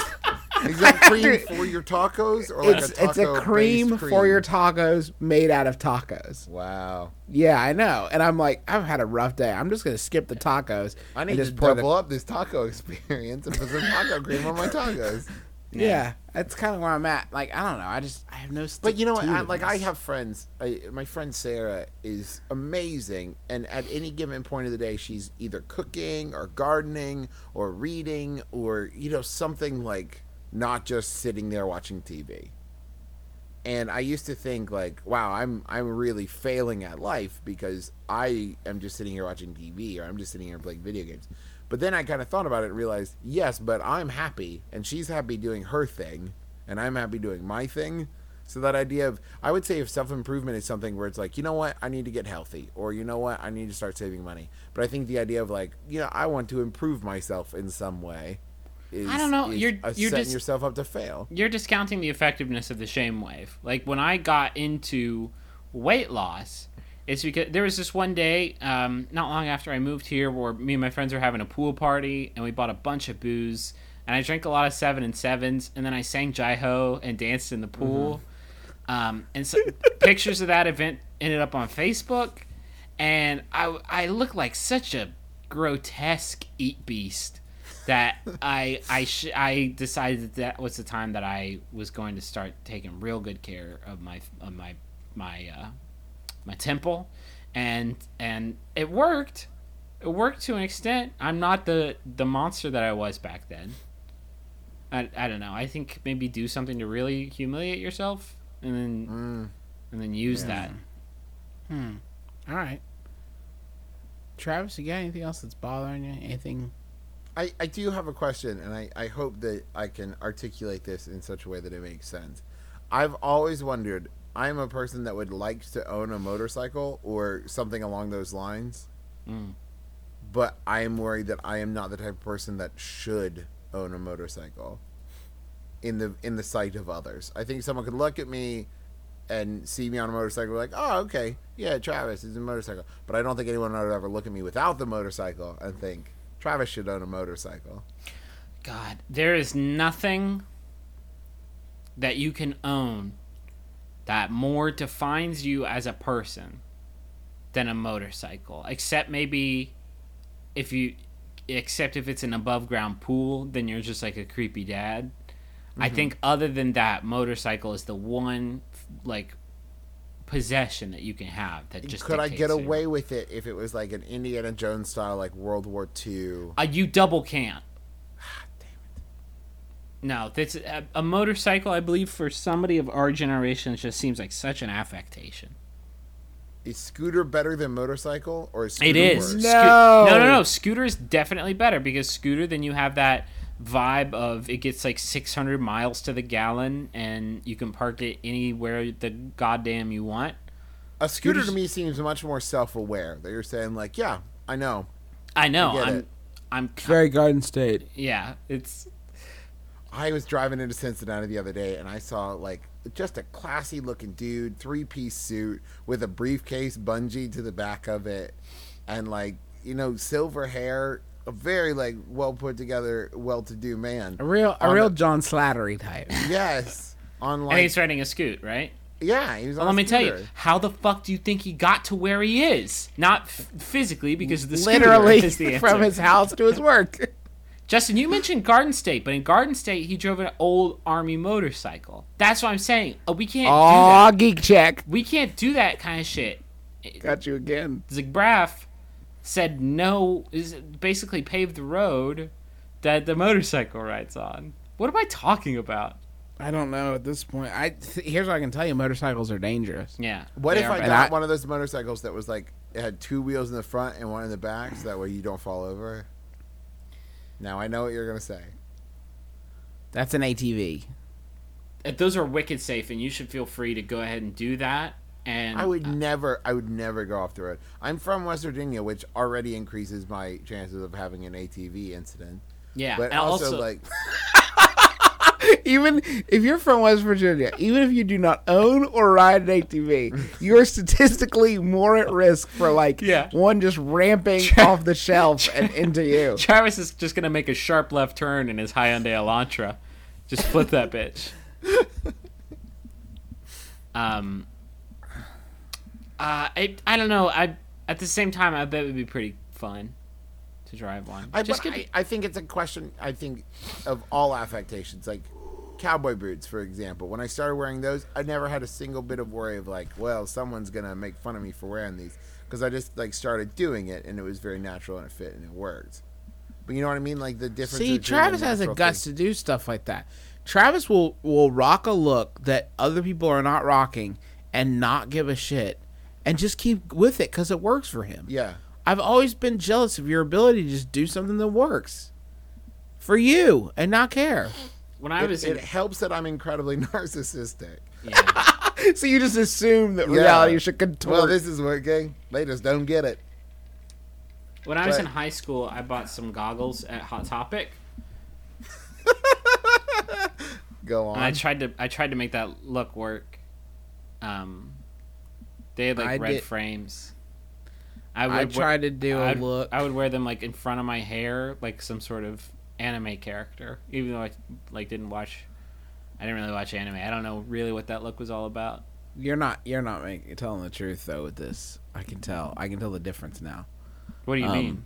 Speaker 3: that cream for your tacos or like
Speaker 2: It's,
Speaker 3: a taco
Speaker 2: it's a cream, for your tacos made out of tacos.
Speaker 3: Wow.
Speaker 2: Yeah, I know. And I'm like, I've had a rough day. I'm just gonna skip the tacos.
Speaker 3: I
Speaker 2: and
Speaker 3: need to
Speaker 2: just pour the-
Speaker 3: double up this taco experience and put some taco cream on my tacos.
Speaker 2: Yeah, that's kind of where I'm at. Like, I don't know. I just I have no.
Speaker 3: But you know what? I, like I have friends. I, my friend Sarah is amazing, and at any given point of the day, she's either cooking or gardening or reading or you know something like not just sitting there watching TV. And I used to think like, wow, I'm I'm really failing at life because I am just sitting here watching TV or I'm just sitting here playing video games. But then I kind of thought about it and realized, yes, but I'm happy and she's happy doing her thing and I'm happy doing my thing. So that idea of I would say if self improvement is something where it's like, you know what, I need to get healthy or you know what, I need to start saving money. But I think the idea of like, you know, I want to improve myself in some way is
Speaker 4: I don't know, you're- you're
Speaker 3: setting
Speaker 4: just-
Speaker 3: yourself up to fail.
Speaker 4: You're discounting the effectiveness of the shame wave. Like when I got into weight loss, it's because there was this one day, um, not long after I moved here, where me and my friends were having a pool party, and we bought a bunch of booze, and I drank a lot of seven and sevens, and then I sang Jai Ho and danced in the pool. Um, and so pictures of that event ended up on Facebook, and I I look like such a grotesque eat beast that I I sh- I decided that that was the time that I was going to start taking real good care of my of my my uh, my temple, and and it worked. It worked to an extent. I'm not the the monster that I was back then. I, I don't know. I think maybe do something to really humiliate yourself, and then
Speaker 3: Mm.
Speaker 4: and then use that. Hmm.
Speaker 2: All right. Travis, you got anything else that's bothering you? Anything?
Speaker 3: I, I do have a question, and I, I hope that I can articulate this in such a way that it makes sense. I've always wondered, I'm a person that would like to own a motorcycle or something along those lines,
Speaker 4: Mm.
Speaker 3: but I am worried that I am not the type of person that should own a motorcycle in the in the sight of others. I think someone could look at me and see me on a motorcycle like, oh, okay, yeah, Travis is a motorcycle. But I don't think anyone would ever look at me without the motorcycle and think Travis should own a motorcycle.
Speaker 4: God, there is nothing that you can own that more defines you as a person than a motorcycle. Except maybe if you except if it's an above ground pool, then you're just like a creepy dad. I think other than that, motorcycle is the one like possession that you can have that just
Speaker 3: Could I get away with it if it was like an Indiana Jones style, like World War II?
Speaker 4: Uh, you double can't. No, that's a, a motorcycle. I believe for somebody of our generation, it just seems like such an affectation.
Speaker 3: Is scooter better than motorcycle, or is scooter
Speaker 4: It is.
Speaker 3: worse?
Speaker 2: No.
Speaker 4: Scoo- no, no, no. Scooter is definitely better because scooter, then you have that vibe of it gets like 600 miles to the gallon and you can park it anywhere the goddamn you want.
Speaker 3: A scooter to me seems much more self-aware. That you're saying like, yeah, I know.
Speaker 4: I know.
Speaker 3: get
Speaker 4: I'm.
Speaker 3: it.
Speaker 4: I'm.
Speaker 2: Very Garden State.
Speaker 4: Yeah. It's.
Speaker 3: I was driving into Cincinnati the other day and I saw like just a classy looking dude, three piece suit with a briefcase bungee to the back of it, and like you know silver hair, a very like well put together, well to do man.
Speaker 2: A real, a real
Speaker 3: the-
Speaker 2: John Slattery type.
Speaker 3: Yes, on
Speaker 4: and he's riding a scoot, right?
Speaker 3: yeah, he was.
Speaker 4: Well, let me tell you, how the fuck do you think he got to where he is? Not f- physically, because the
Speaker 2: Literally
Speaker 4: is the answer.
Speaker 2: from his house to his work.
Speaker 4: Justin, you mentioned Garden State, but in Garden State, he drove an old army motorcycle. That's what I'm saying. Oh, we can't do that.
Speaker 2: geek check.
Speaker 4: We can't do that kind of shit.
Speaker 2: Got you again.
Speaker 4: Zach Braff said no, is basically paved the road that the motorcycle rides on. What am I talking about?
Speaker 2: I don't know at this point. I th- here's what I can tell you: motorcycles are dangerous.
Speaker 4: Yeah.
Speaker 3: What if
Speaker 4: are
Speaker 3: I got
Speaker 2: I-
Speaker 3: one of those motorcycles that was like it had two wheels in the front and one in the back, so that way you don't fall over? Now I know what you're gonna say.
Speaker 2: That's an ATV.
Speaker 4: Uh, Those are wicked safe, and you should feel free to go ahead and do that. And
Speaker 3: I would never, I would never go off the road. I'm from West Virginia, which already increases my chances of having an ATV incident.
Speaker 4: yeah,
Speaker 3: But
Speaker 4: and
Speaker 3: also, like,
Speaker 2: even if you're from West Virginia, even if you do not own or ride an ATV, you're statistically more at risk for like
Speaker 4: Yeah.
Speaker 2: one just ramping off the shelf and into you.
Speaker 4: Travis is just gonna make a sharp left turn in his Hyundai Elantra. Just flip that bitch. Um. Uh, I I don't know. I at the same time, I bet it would be pretty fun to drive one.
Speaker 3: I,
Speaker 4: just
Speaker 3: I, I think it's a question. I think of all affectations, like cowboy boots, for example. When I started wearing those, I never had a single bit of worry of like, well, someone's gonna make fun of me for wearing these, because I just like started doing it, and it was very natural and it fit and it worked. But you know what I mean? Like the difference.
Speaker 2: See, Travis has the guts to do stuff like that. Travis will will rock a look that other people are not rocking and not give a shit and just keep with it because it works for him.
Speaker 3: Yeah.
Speaker 2: I've always been jealous of your ability to just do something that works for you and not care.
Speaker 4: when I
Speaker 3: It,
Speaker 4: was
Speaker 3: it
Speaker 4: in,
Speaker 3: helps that I'm incredibly narcissistic.
Speaker 4: yeah.
Speaker 2: so you just assume that
Speaker 3: Yeah.
Speaker 2: reality should contort.
Speaker 3: Well, this is working. They just don't get it.
Speaker 4: when I was
Speaker 3: But-
Speaker 4: in high school, I bought some goggles at Hot Topic,
Speaker 3: Go on.
Speaker 4: and I tried to I tried to make that look work. Um, they had like
Speaker 2: I
Speaker 4: red
Speaker 2: did-
Speaker 4: frames. I
Speaker 2: I
Speaker 4: would
Speaker 2: tried to do a
Speaker 4: I'd-
Speaker 2: look.
Speaker 4: I would wear them like in front of my hair, like some sort of anime character. Even though I like didn't watch, I didn't really watch anime. I don't know really what that look was all about.
Speaker 2: You're not. You're not making telling the truth though with this. I can tell. I can tell the difference now.
Speaker 4: What do you
Speaker 2: Um,
Speaker 4: mean?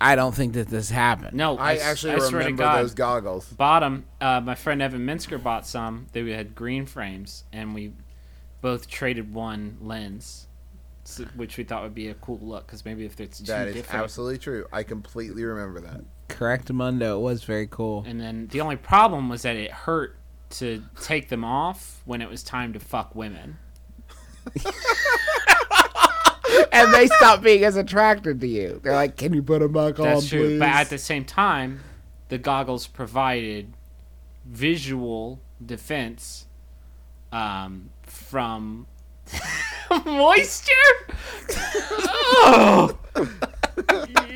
Speaker 2: I don't think that this happened.
Speaker 4: No,
Speaker 3: I actually
Speaker 4: I swear to
Speaker 3: remember
Speaker 4: God,
Speaker 3: those goggles.
Speaker 4: bottom. Uh, my friend Evan Minsker bought some. They had green frames, and we both traded one lens, s which we thought would be a cool look. Because maybe if it's too
Speaker 3: That is
Speaker 4: different,
Speaker 3: absolutely true. I completely remember that.
Speaker 2: Correct, Mundo. It was very cool.
Speaker 4: and then the only problem was that it hurt to take them off when it was time to fuck women.
Speaker 2: and they stopped being as attracted to you. They're like, "Can you put them back on,
Speaker 4: That's true.
Speaker 2: please?"
Speaker 4: But at the same time, the goggles provided visual defense um, from moisture. oh,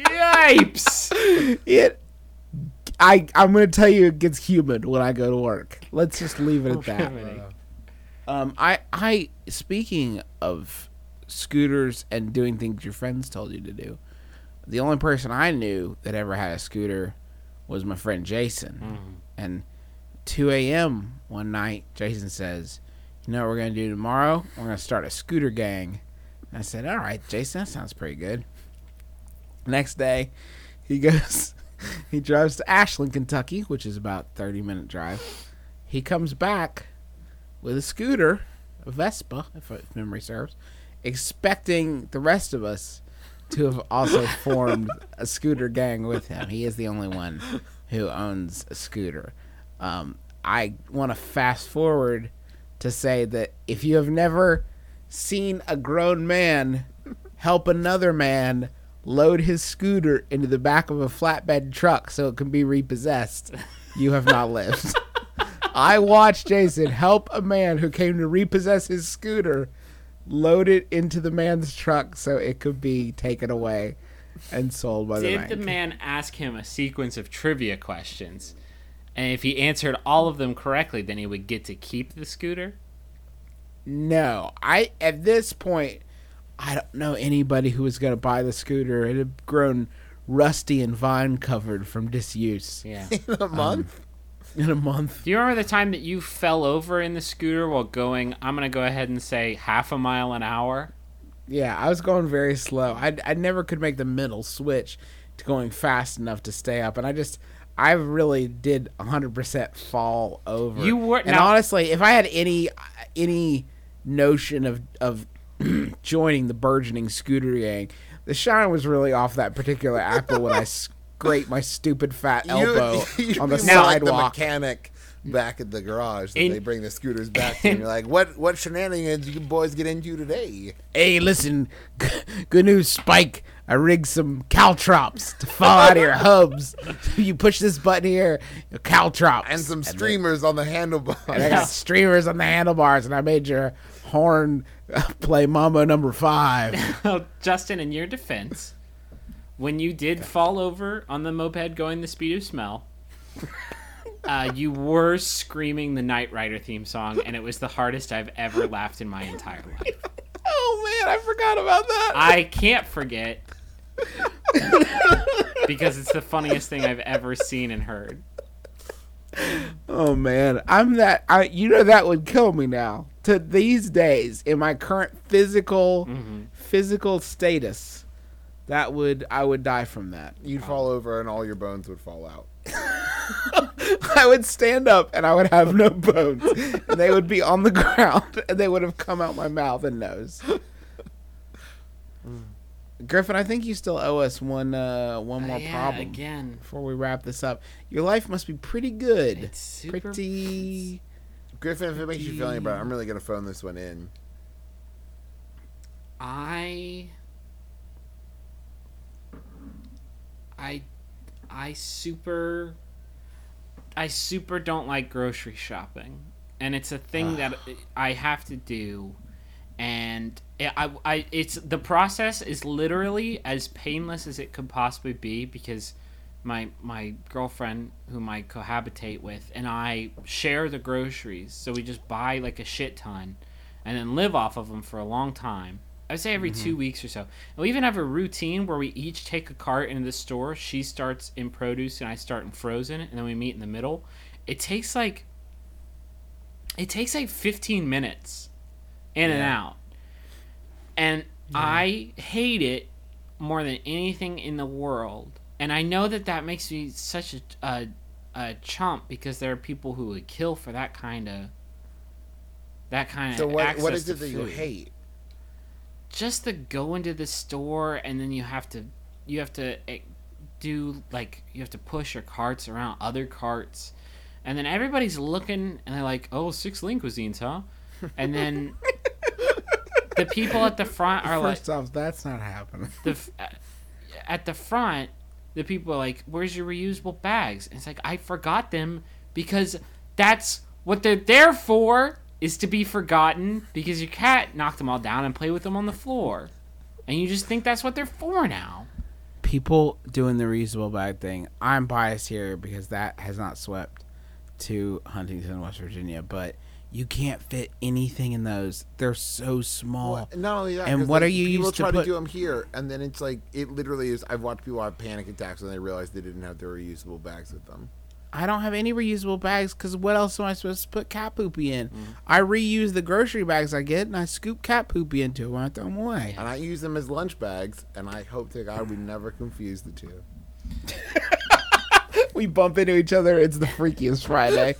Speaker 4: yipes!
Speaker 2: it. I I'm gonna tell you it gets humid when I go to work. Let's just leave it at that. Um, I I speaking of scooters and doing things your friends told you to do. The only person I knew that ever had a scooter was my friend Jason. And 2 a.m. one night, Jason says, "You know what we're gonna do tomorrow? We're gonna start a scooter gang." And I said, "All right, Jason, that sounds pretty good." Next day, he goes, he drives to Ashland, Kentucky, which is about 30 minute drive. He comes back with a scooter a Vespa, if, if memory serves, expecting the rest of us to have also formed a scooter gang with him. He is the only one who owns a scooter. Um, I want to fast forward to say that if you have never seen a grown man help another man load his scooter into the back of a flatbed truck so it can be repossessed, you have not lived. I watched Jason help a man who came to repossess his scooter load it into the man's truck so it could be taken away and sold by the
Speaker 4: Did the man ask him a sequence of trivia questions? And if he answered all of them correctly, then he would get to keep the scooter?
Speaker 2: No, I at this point, I don't know anybody who was going to buy the scooter. It had grown rusty and vine covered from disuse
Speaker 4: Yeah.
Speaker 3: In a um, month?
Speaker 2: in a month.
Speaker 4: Do you remember the time that you fell over in the scooter while going, I'm going to go ahead and say half a mile an hour?
Speaker 2: Yeah, I was going very slow. I I never could make the mental switch to going fast enough to stay up, and I just I really did 100% fall over.
Speaker 4: You were-
Speaker 2: and
Speaker 4: now-
Speaker 2: honestly, if I had any any notion of of joining the burgeoning scooter gang, the shine was really off that particular apple when I scraped my stupid fat elbow
Speaker 3: you'd
Speaker 2: on the
Speaker 3: be more like the mechanic back at the garage that
Speaker 4: In-
Speaker 3: they bring the scooters back to. And you're like, what what shenanigans you boys get into today?
Speaker 2: Hey, listen, g- good news, Spike. I rigged some caltrops to fall out of your hubs. you push this button here, caltrops.
Speaker 3: And some
Speaker 2: then-
Speaker 3: streamers on the handlebars.
Speaker 2: And I
Speaker 3: handlebars.
Speaker 2: got streamers on the handlebars, and I made your horn uh, play Mambo number five.
Speaker 4: Well, Justin, in your defense, when you did fall over on the moped going the speed of smell, uh, you were screaming the Knight Rider theme song, and it was the hardest I've ever laughed in my entire life.
Speaker 2: oh man, I forgot about that.
Speaker 4: I can't forget because it's the funniest thing I've ever seen and heard.
Speaker 2: Oh man, I'm that. I you know that would kill me now. To these days, in my current physical mm-hmm. physical status, that would I would die from that.
Speaker 3: You'd fall over and all your bones would fall out.
Speaker 2: I would stand up and I would have no bones. and they would be on the ground and they would have come out my mouth and nose. Griffin, I think you still owe us one uh, one more
Speaker 4: Uh, yeah,
Speaker 2: problem
Speaker 4: again.
Speaker 2: before we wrap this up. Your life must be pretty good.
Speaker 4: It's super-
Speaker 2: pretty
Speaker 3: Griffin, if it makes you feel any better, I'm really gonna phone this one in.
Speaker 4: I I I super I super don't like grocery shopping. And it's a thing that I have to do and it, I, I it's the process is literally as painless as it could possibly be because my my girlfriend whom I cohabitate with and I share the groceries so we just buy like a shit ton and then live off of them for a long time. I would say every two mm-hmm. weeks or so. And we even have a routine where we each take a cart into the store she starts in produce and I start in frozen and then we meet in the middle. It takes like it takes like 15 minutes in and out and I hate it more than anything in the world. And I know that that makes me such a a, a chump because there are people who would kill for that kind of that kind of.
Speaker 3: So what what is it that you hate?
Speaker 4: Just to go into the store and then you have to you have to eh, do like you have to push your carts around other carts, and then everybody's looking and they're like, "Oh, six lean cuisines, huh?" And then. The people at the front are like,
Speaker 2: First off, that's not happening.
Speaker 4: the at the front, the people are like, "Where's your reusable bags?" And it's like I forgot them because that's what they're there for is to be forgotten because your cat knocked them all down and played with them on the floor, and you just think that's what they're for now.
Speaker 2: People doing the reusable bag thing. I'm biased here because that has not swept to Huntington, West Virginia, but you can't fit anything in those. They're so small.
Speaker 3: Well, not only that,
Speaker 2: And what
Speaker 3: like,
Speaker 2: are you
Speaker 3: People
Speaker 2: used to
Speaker 3: try to,
Speaker 2: put-
Speaker 3: do them here, and then it's like it literally is. I've watched people have panic attacks when they realize they didn't have their reusable bags with them.
Speaker 2: I don't have any reusable bags because what else am I supposed to put cat poopy in?
Speaker 3: Mm.
Speaker 2: I reuse the grocery bags I get and I scoop cat poopy into them and I throw them away.
Speaker 3: And I use them as lunch bags, and I hope to God we never confuse the two.
Speaker 2: we bump into each other. It's the freakiest Friday.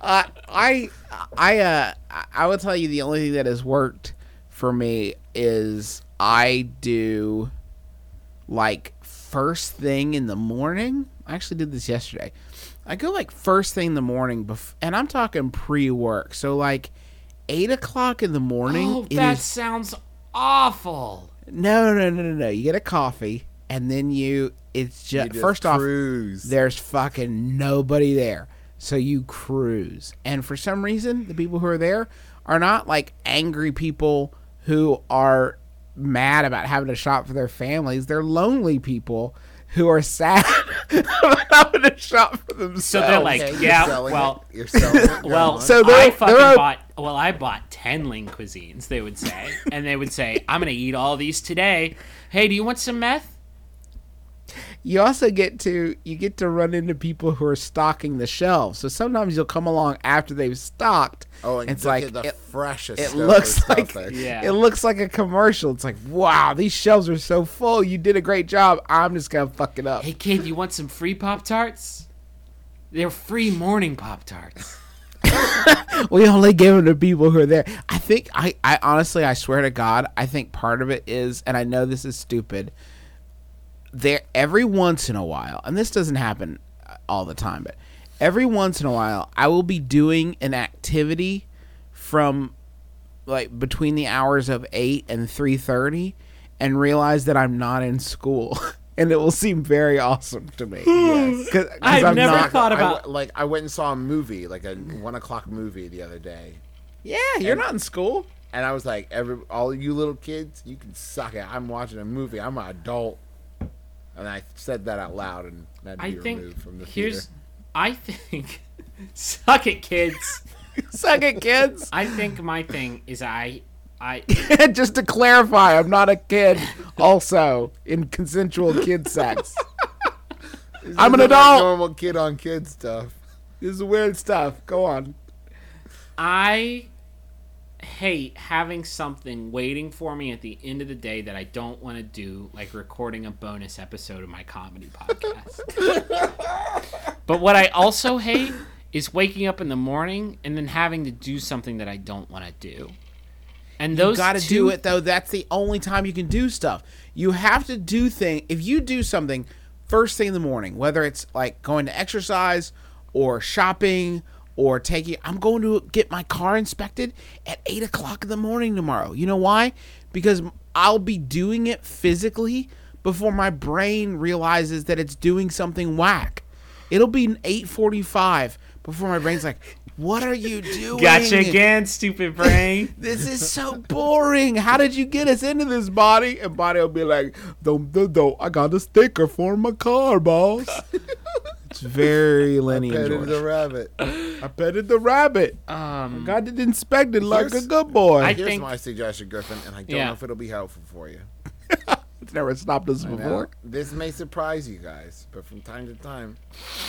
Speaker 2: uh, I I uh I will tell you the only thing that has worked for me is I do like first thing in the morning. I actually did this yesterday. I go like first thing in the morning, bef- and I'm talking pre-work. So like eight o'clock in the morning.
Speaker 4: Oh, that
Speaker 2: is-
Speaker 4: sounds awful.
Speaker 2: no, no, no, no, no. You get a coffee, and then you. It's
Speaker 3: You
Speaker 2: just,
Speaker 3: just
Speaker 2: first off, there's fucking nobody there. So you cruise. And for some reason, the people who are there are not like angry people who are mad about having to shop for their families. They're lonely people who are sad about having to shop for themselves.
Speaker 4: So they're like,
Speaker 3: Okay, you're
Speaker 4: yeah,
Speaker 3: selling
Speaker 4: well,
Speaker 3: it. you're selling it.
Speaker 4: Well.
Speaker 2: So
Speaker 4: I
Speaker 2: they're-
Speaker 4: fucking
Speaker 2: they're
Speaker 4: bought. Well, I bought ten lean cuisines. They would say, and they would say, "I'm gonna eat all these today." Hey, do you want some meth?
Speaker 2: You also get to you get to run into people who are stocking the shelves. So sometimes you'll come along after they've stocked.
Speaker 3: oh, and
Speaker 2: it's
Speaker 3: look
Speaker 2: like
Speaker 3: at the
Speaker 2: it,
Speaker 3: freshest.
Speaker 2: it looks like.
Speaker 4: Yeah.
Speaker 2: it looks like a commercial. It's like, wow, these shelves are so full. You did a great job. I'm just gonna fuck it up.
Speaker 4: Hey, kid, you want some free Pop Tarts? They're free morning Pop Tarts.
Speaker 2: We only give them to people who are there. I think I, I honestly, I swear to God, I think part of it is, and I know this is stupid. There, every once in a while, and this doesn't happen uh, all the time, but every once in a while, I will be doing an activity from like between the hours of eight and three thirty, and realize that I'm not in school, and it will seem very awesome to me. Yes. Cause, 'cause
Speaker 4: I've
Speaker 2: I'm
Speaker 4: never
Speaker 2: not-
Speaker 4: thought
Speaker 3: I w-
Speaker 4: about.
Speaker 3: like I went and saw a movie, like a one o'clock movie the other day,
Speaker 2: Yeah, you're not in school.
Speaker 3: and I was like, "Every all you little kids, you can suck it. I'm watching a movie. I'm an adult." And I said that out loud, and had to
Speaker 4: I
Speaker 3: be
Speaker 4: think
Speaker 3: removed from the
Speaker 4: here's.
Speaker 3: theater.
Speaker 4: I think. Suck it, kids.
Speaker 2: Suck it, kids.
Speaker 4: I think my thing is I. I
Speaker 2: Just to clarify, I'm not a kid. Also, in consensual kid sex. I'm an
Speaker 3: This is like
Speaker 2: adult.
Speaker 3: normal kid on kid stuff.
Speaker 2: This is weird stuff. Go on.
Speaker 4: I hate having something waiting for me at the end of the day that I don't want to do, like recording a bonus episode of my comedy podcast. but what I also hate is waking up in the morning and then having to do something that I don't want to do. And
Speaker 2: You
Speaker 4: those
Speaker 2: got to do it though. That's the only time you can do stuff. You have to do thing. If you do something first thing in the morning, whether it's like going to exercise or shopping or taking, I'm going to get my car inspected at eight o'clock in the morning tomorrow. You know why? Because I'll be doing it physically before my brain realizes that it's doing something whack. It'll be eight forty-five before my brain's like, "What are you doing?"
Speaker 4: Gotcha again, stupid brain.
Speaker 2: This is so boring. How did you get us into this body? And body will be like, don't, don't, don't. I got a sticker for my car, boss. it's very Lenny and
Speaker 3: Petted
Speaker 2: George.
Speaker 3: the rabbit.
Speaker 2: I petted the rabbit.
Speaker 4: Um,
Speaker 2: Got it inspected like a good boy.
Speaker 4: I-
Speaker 3: Here's
Speaker 4: think-
Speaker 3: my suggestion, Griffin, and I don't
Speaker 4: Yeah.
Speaker 3: know if it'll be helpful for you.
Speaker 2: it's never stopped us
Speaker 3: I know
Speaker 2: before.
Speaker 3: this may surprise you guys, but from time to time,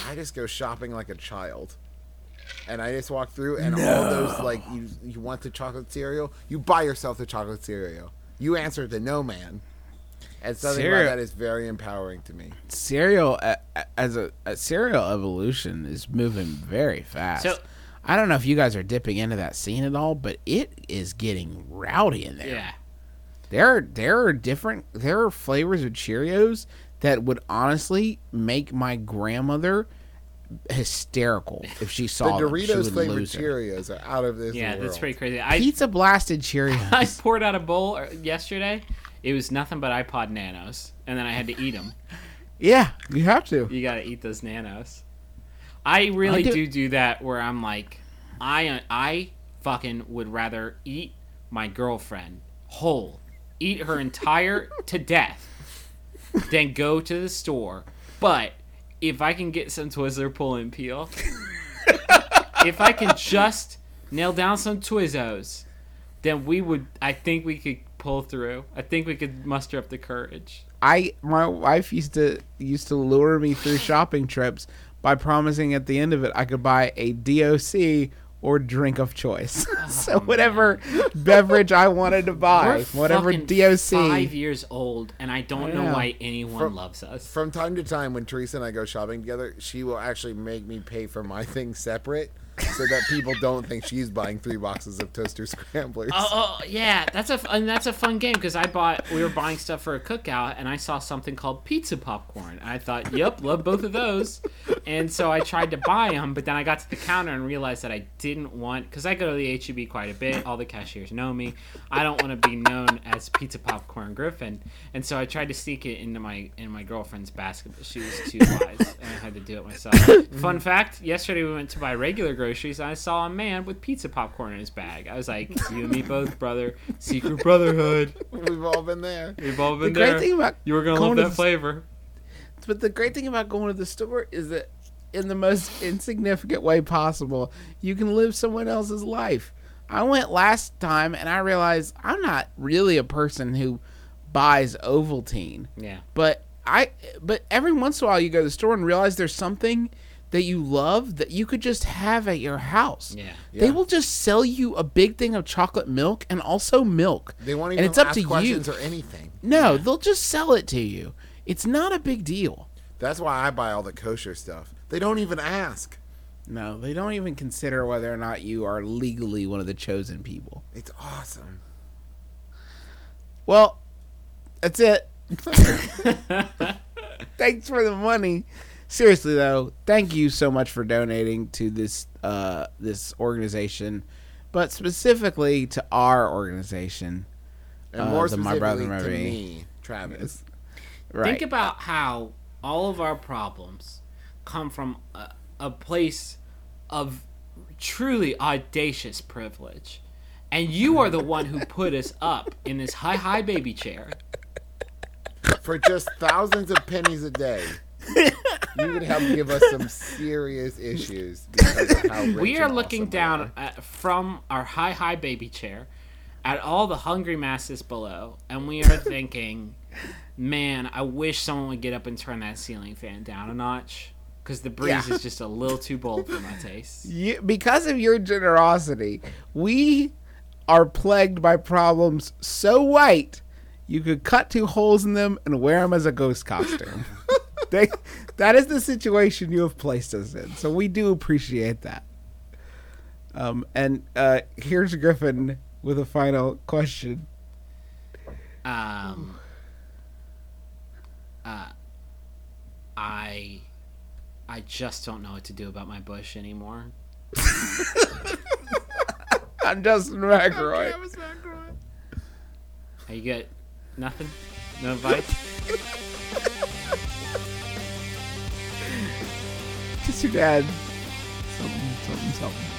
Speaker 3: I just go shopping like a child. And I just walk through, and all those like you you want the chocolate cereal, you buy yourself the chocolate cereal. You answer the no man, and something
Speaker 2: Cereal-
Speaker 3: about that is very empowering to me.
Speaker 2: Cereal uh, as a, a cereal evolution is moving very fast.
Speaker 4: So-
Speaker 2: I don't know if you guys are dipping into that scene at all, but it is getting rowdy in there.
Speaker 4: yeah.
Speaker 2: There are there are different there are flavors of Cheerios that would honestly make my grandmother hysterical if she saw the
Speaker 3: Doritos
Speaker 2: would
Speaker 3: flavored. Cheerios are out of this
Speaker 4: Yeah,
Speaker 3: world.
Speaker 4: that's pretty crazy. I
Speaker 2: Pizza blasted Cheerios.
Speaker 4: I poured out a bowl uh, yesterday. It was nothing but iPod Nanos, and then I had to eat them.
Speaker 2: yeah, you have to.
Speaker 4: You gotta eat those Nanos. I really
Speaker 2: I do-
Speaker 4: do do that where I'm like, I I fucking would rather eat my girlfriend whole, eat her entire to death, than go to the store. But if I can get some Twizzler pull and peel, if I can just nail down some Twizzos, then we would. I think we could pull through. I think we could muster up the courage.
Speaker 2: I my wife used to used to lure me through shopping trips by promising at the end of it I could buy a DOC or drink of choice. Oh, so whatever beverage I wanted to buy,
Speaker 4: We're
Speaker 2: whatever DOC.
Speaker 4: Five years old, and I don't
Speaker 2: I
Speaker 4: know
Speaker 2: know.
Speaker 4: why anyone
Speaker 3: From-
Speaker 4: loves us.
Speaker 3: From time to time, when Teresa and I go shopping together, she will actually make me pay for my things separate so that people don't think she's buying three boxes of toaster scramblers.
Speaker 4: Oh, oh yeah, that's a and that's a fun game because I bought we were buying stuff for a cookout and I saw something called pizza popcorn. I thought, yep, love both of those, and so I tried to buy them, but then I got to the counter and realized that I didn't want because I go to the HEB quite a bit. All the cashiers know me. I don't want to be known as pizza popcorn Griffin, and so I tried to sneak it into my in my girlfriend's basket, but she was too wise, and I had to do it myself. Fun fact: yesterday we went to buy regular groceries, and I saw a man with pizza popcorn in his bag. I was like, "You and me both, brother. Secret brotherhood.
Speaker 3: We've all been there.
Speaker 4: We've all been
Speaker 2: The
Speaker 4: been
Speaker 2: great
Speaker 4: there.
Speaker 2: thing about
Speaker 4: you were gonna
Speaker 2: going
Speaker 4: love
Speaker 2: to
Speaker 4: that
Speaker 2: the-
Speaker 4: flavor."
Speaker 2: But the great thing about going to the store is that in the most insignificant way possible, you can live someone else's life. I went last time and I realized I'm not really a person who buys Ovaltine.
Speaker 4: Yeah.
Speaker 2: But I but every once in a while you go to the store and realize there's something that you love that you could just have at your house.
Speaker 4: Yeah.
Speaker 2: They
Speaker 3: Yeah.
Speaker 2: will just sell you a big thing of chocolate milk and also milk.
Speaker 3: They won't
Speaker 2: and
Speaker 3: even
Speaker 2: it's up
Speaker 3: ask
Speaker 2: to you.
Speaker 3: questions or anything.
Speaker 2: No, they'll just sell it to you. It's not a big deal.
Speaker 3: That's why I buy all the kosher stuff. They don't even ask.
Speaker 2: No, they don't even consider whether or not you are legally one of the chosen people.
Speaker 3: It's awesome.
Speaker 2: Well, that's it. Thanks for the money. Seriously though, thank you so much for donating to this uh this organization, but specifically to our organization.
Speaker 3: And
Speaker 2: Uh,
Speaker 3: more
Speaker 2: the My
Speaker 3: specifically
Speaker 2: Brother,
Speaker 3: to
Speaker 2: My
Speaker 3: me, Travis.
Speaker 2: Right.
Speaker 4: Think about how all of our problems come from a, a place of truly audacious privilege. And you are the one who put us up in this high, high baby chair.
Speaker 3: For just thousands of pennies a day, you would help give us some serious issues. Because of how rich
Speaker 4: We are looking
Speaker 3: awesome
Speaker 4: down at, from our high, high baby chair at all the hungry masses below, and we are thinking, man, I wish someone would get up and turn that ceiling fan down a notch. Because the breeze
Speaker 2: Yeah.
Speaker 4: is just a little too bold for my taste.
Speaker 2: you, because of your generosity, we are plagued by problems so white you could cut two holes in them and wear them as a ghost costume. they, that is the situation you have placed us in. So we do appreciate that. Um, and uh, here's Griffin with a final question.
Speaker 4: Um, uh, I, I just don't know what to do about my bush anymore.
Speaker 2: I'm Justin McElroy.
Speaker 4: Are you good? Nothing? No advice?
Speaker 2: Your dad. Something, something, something.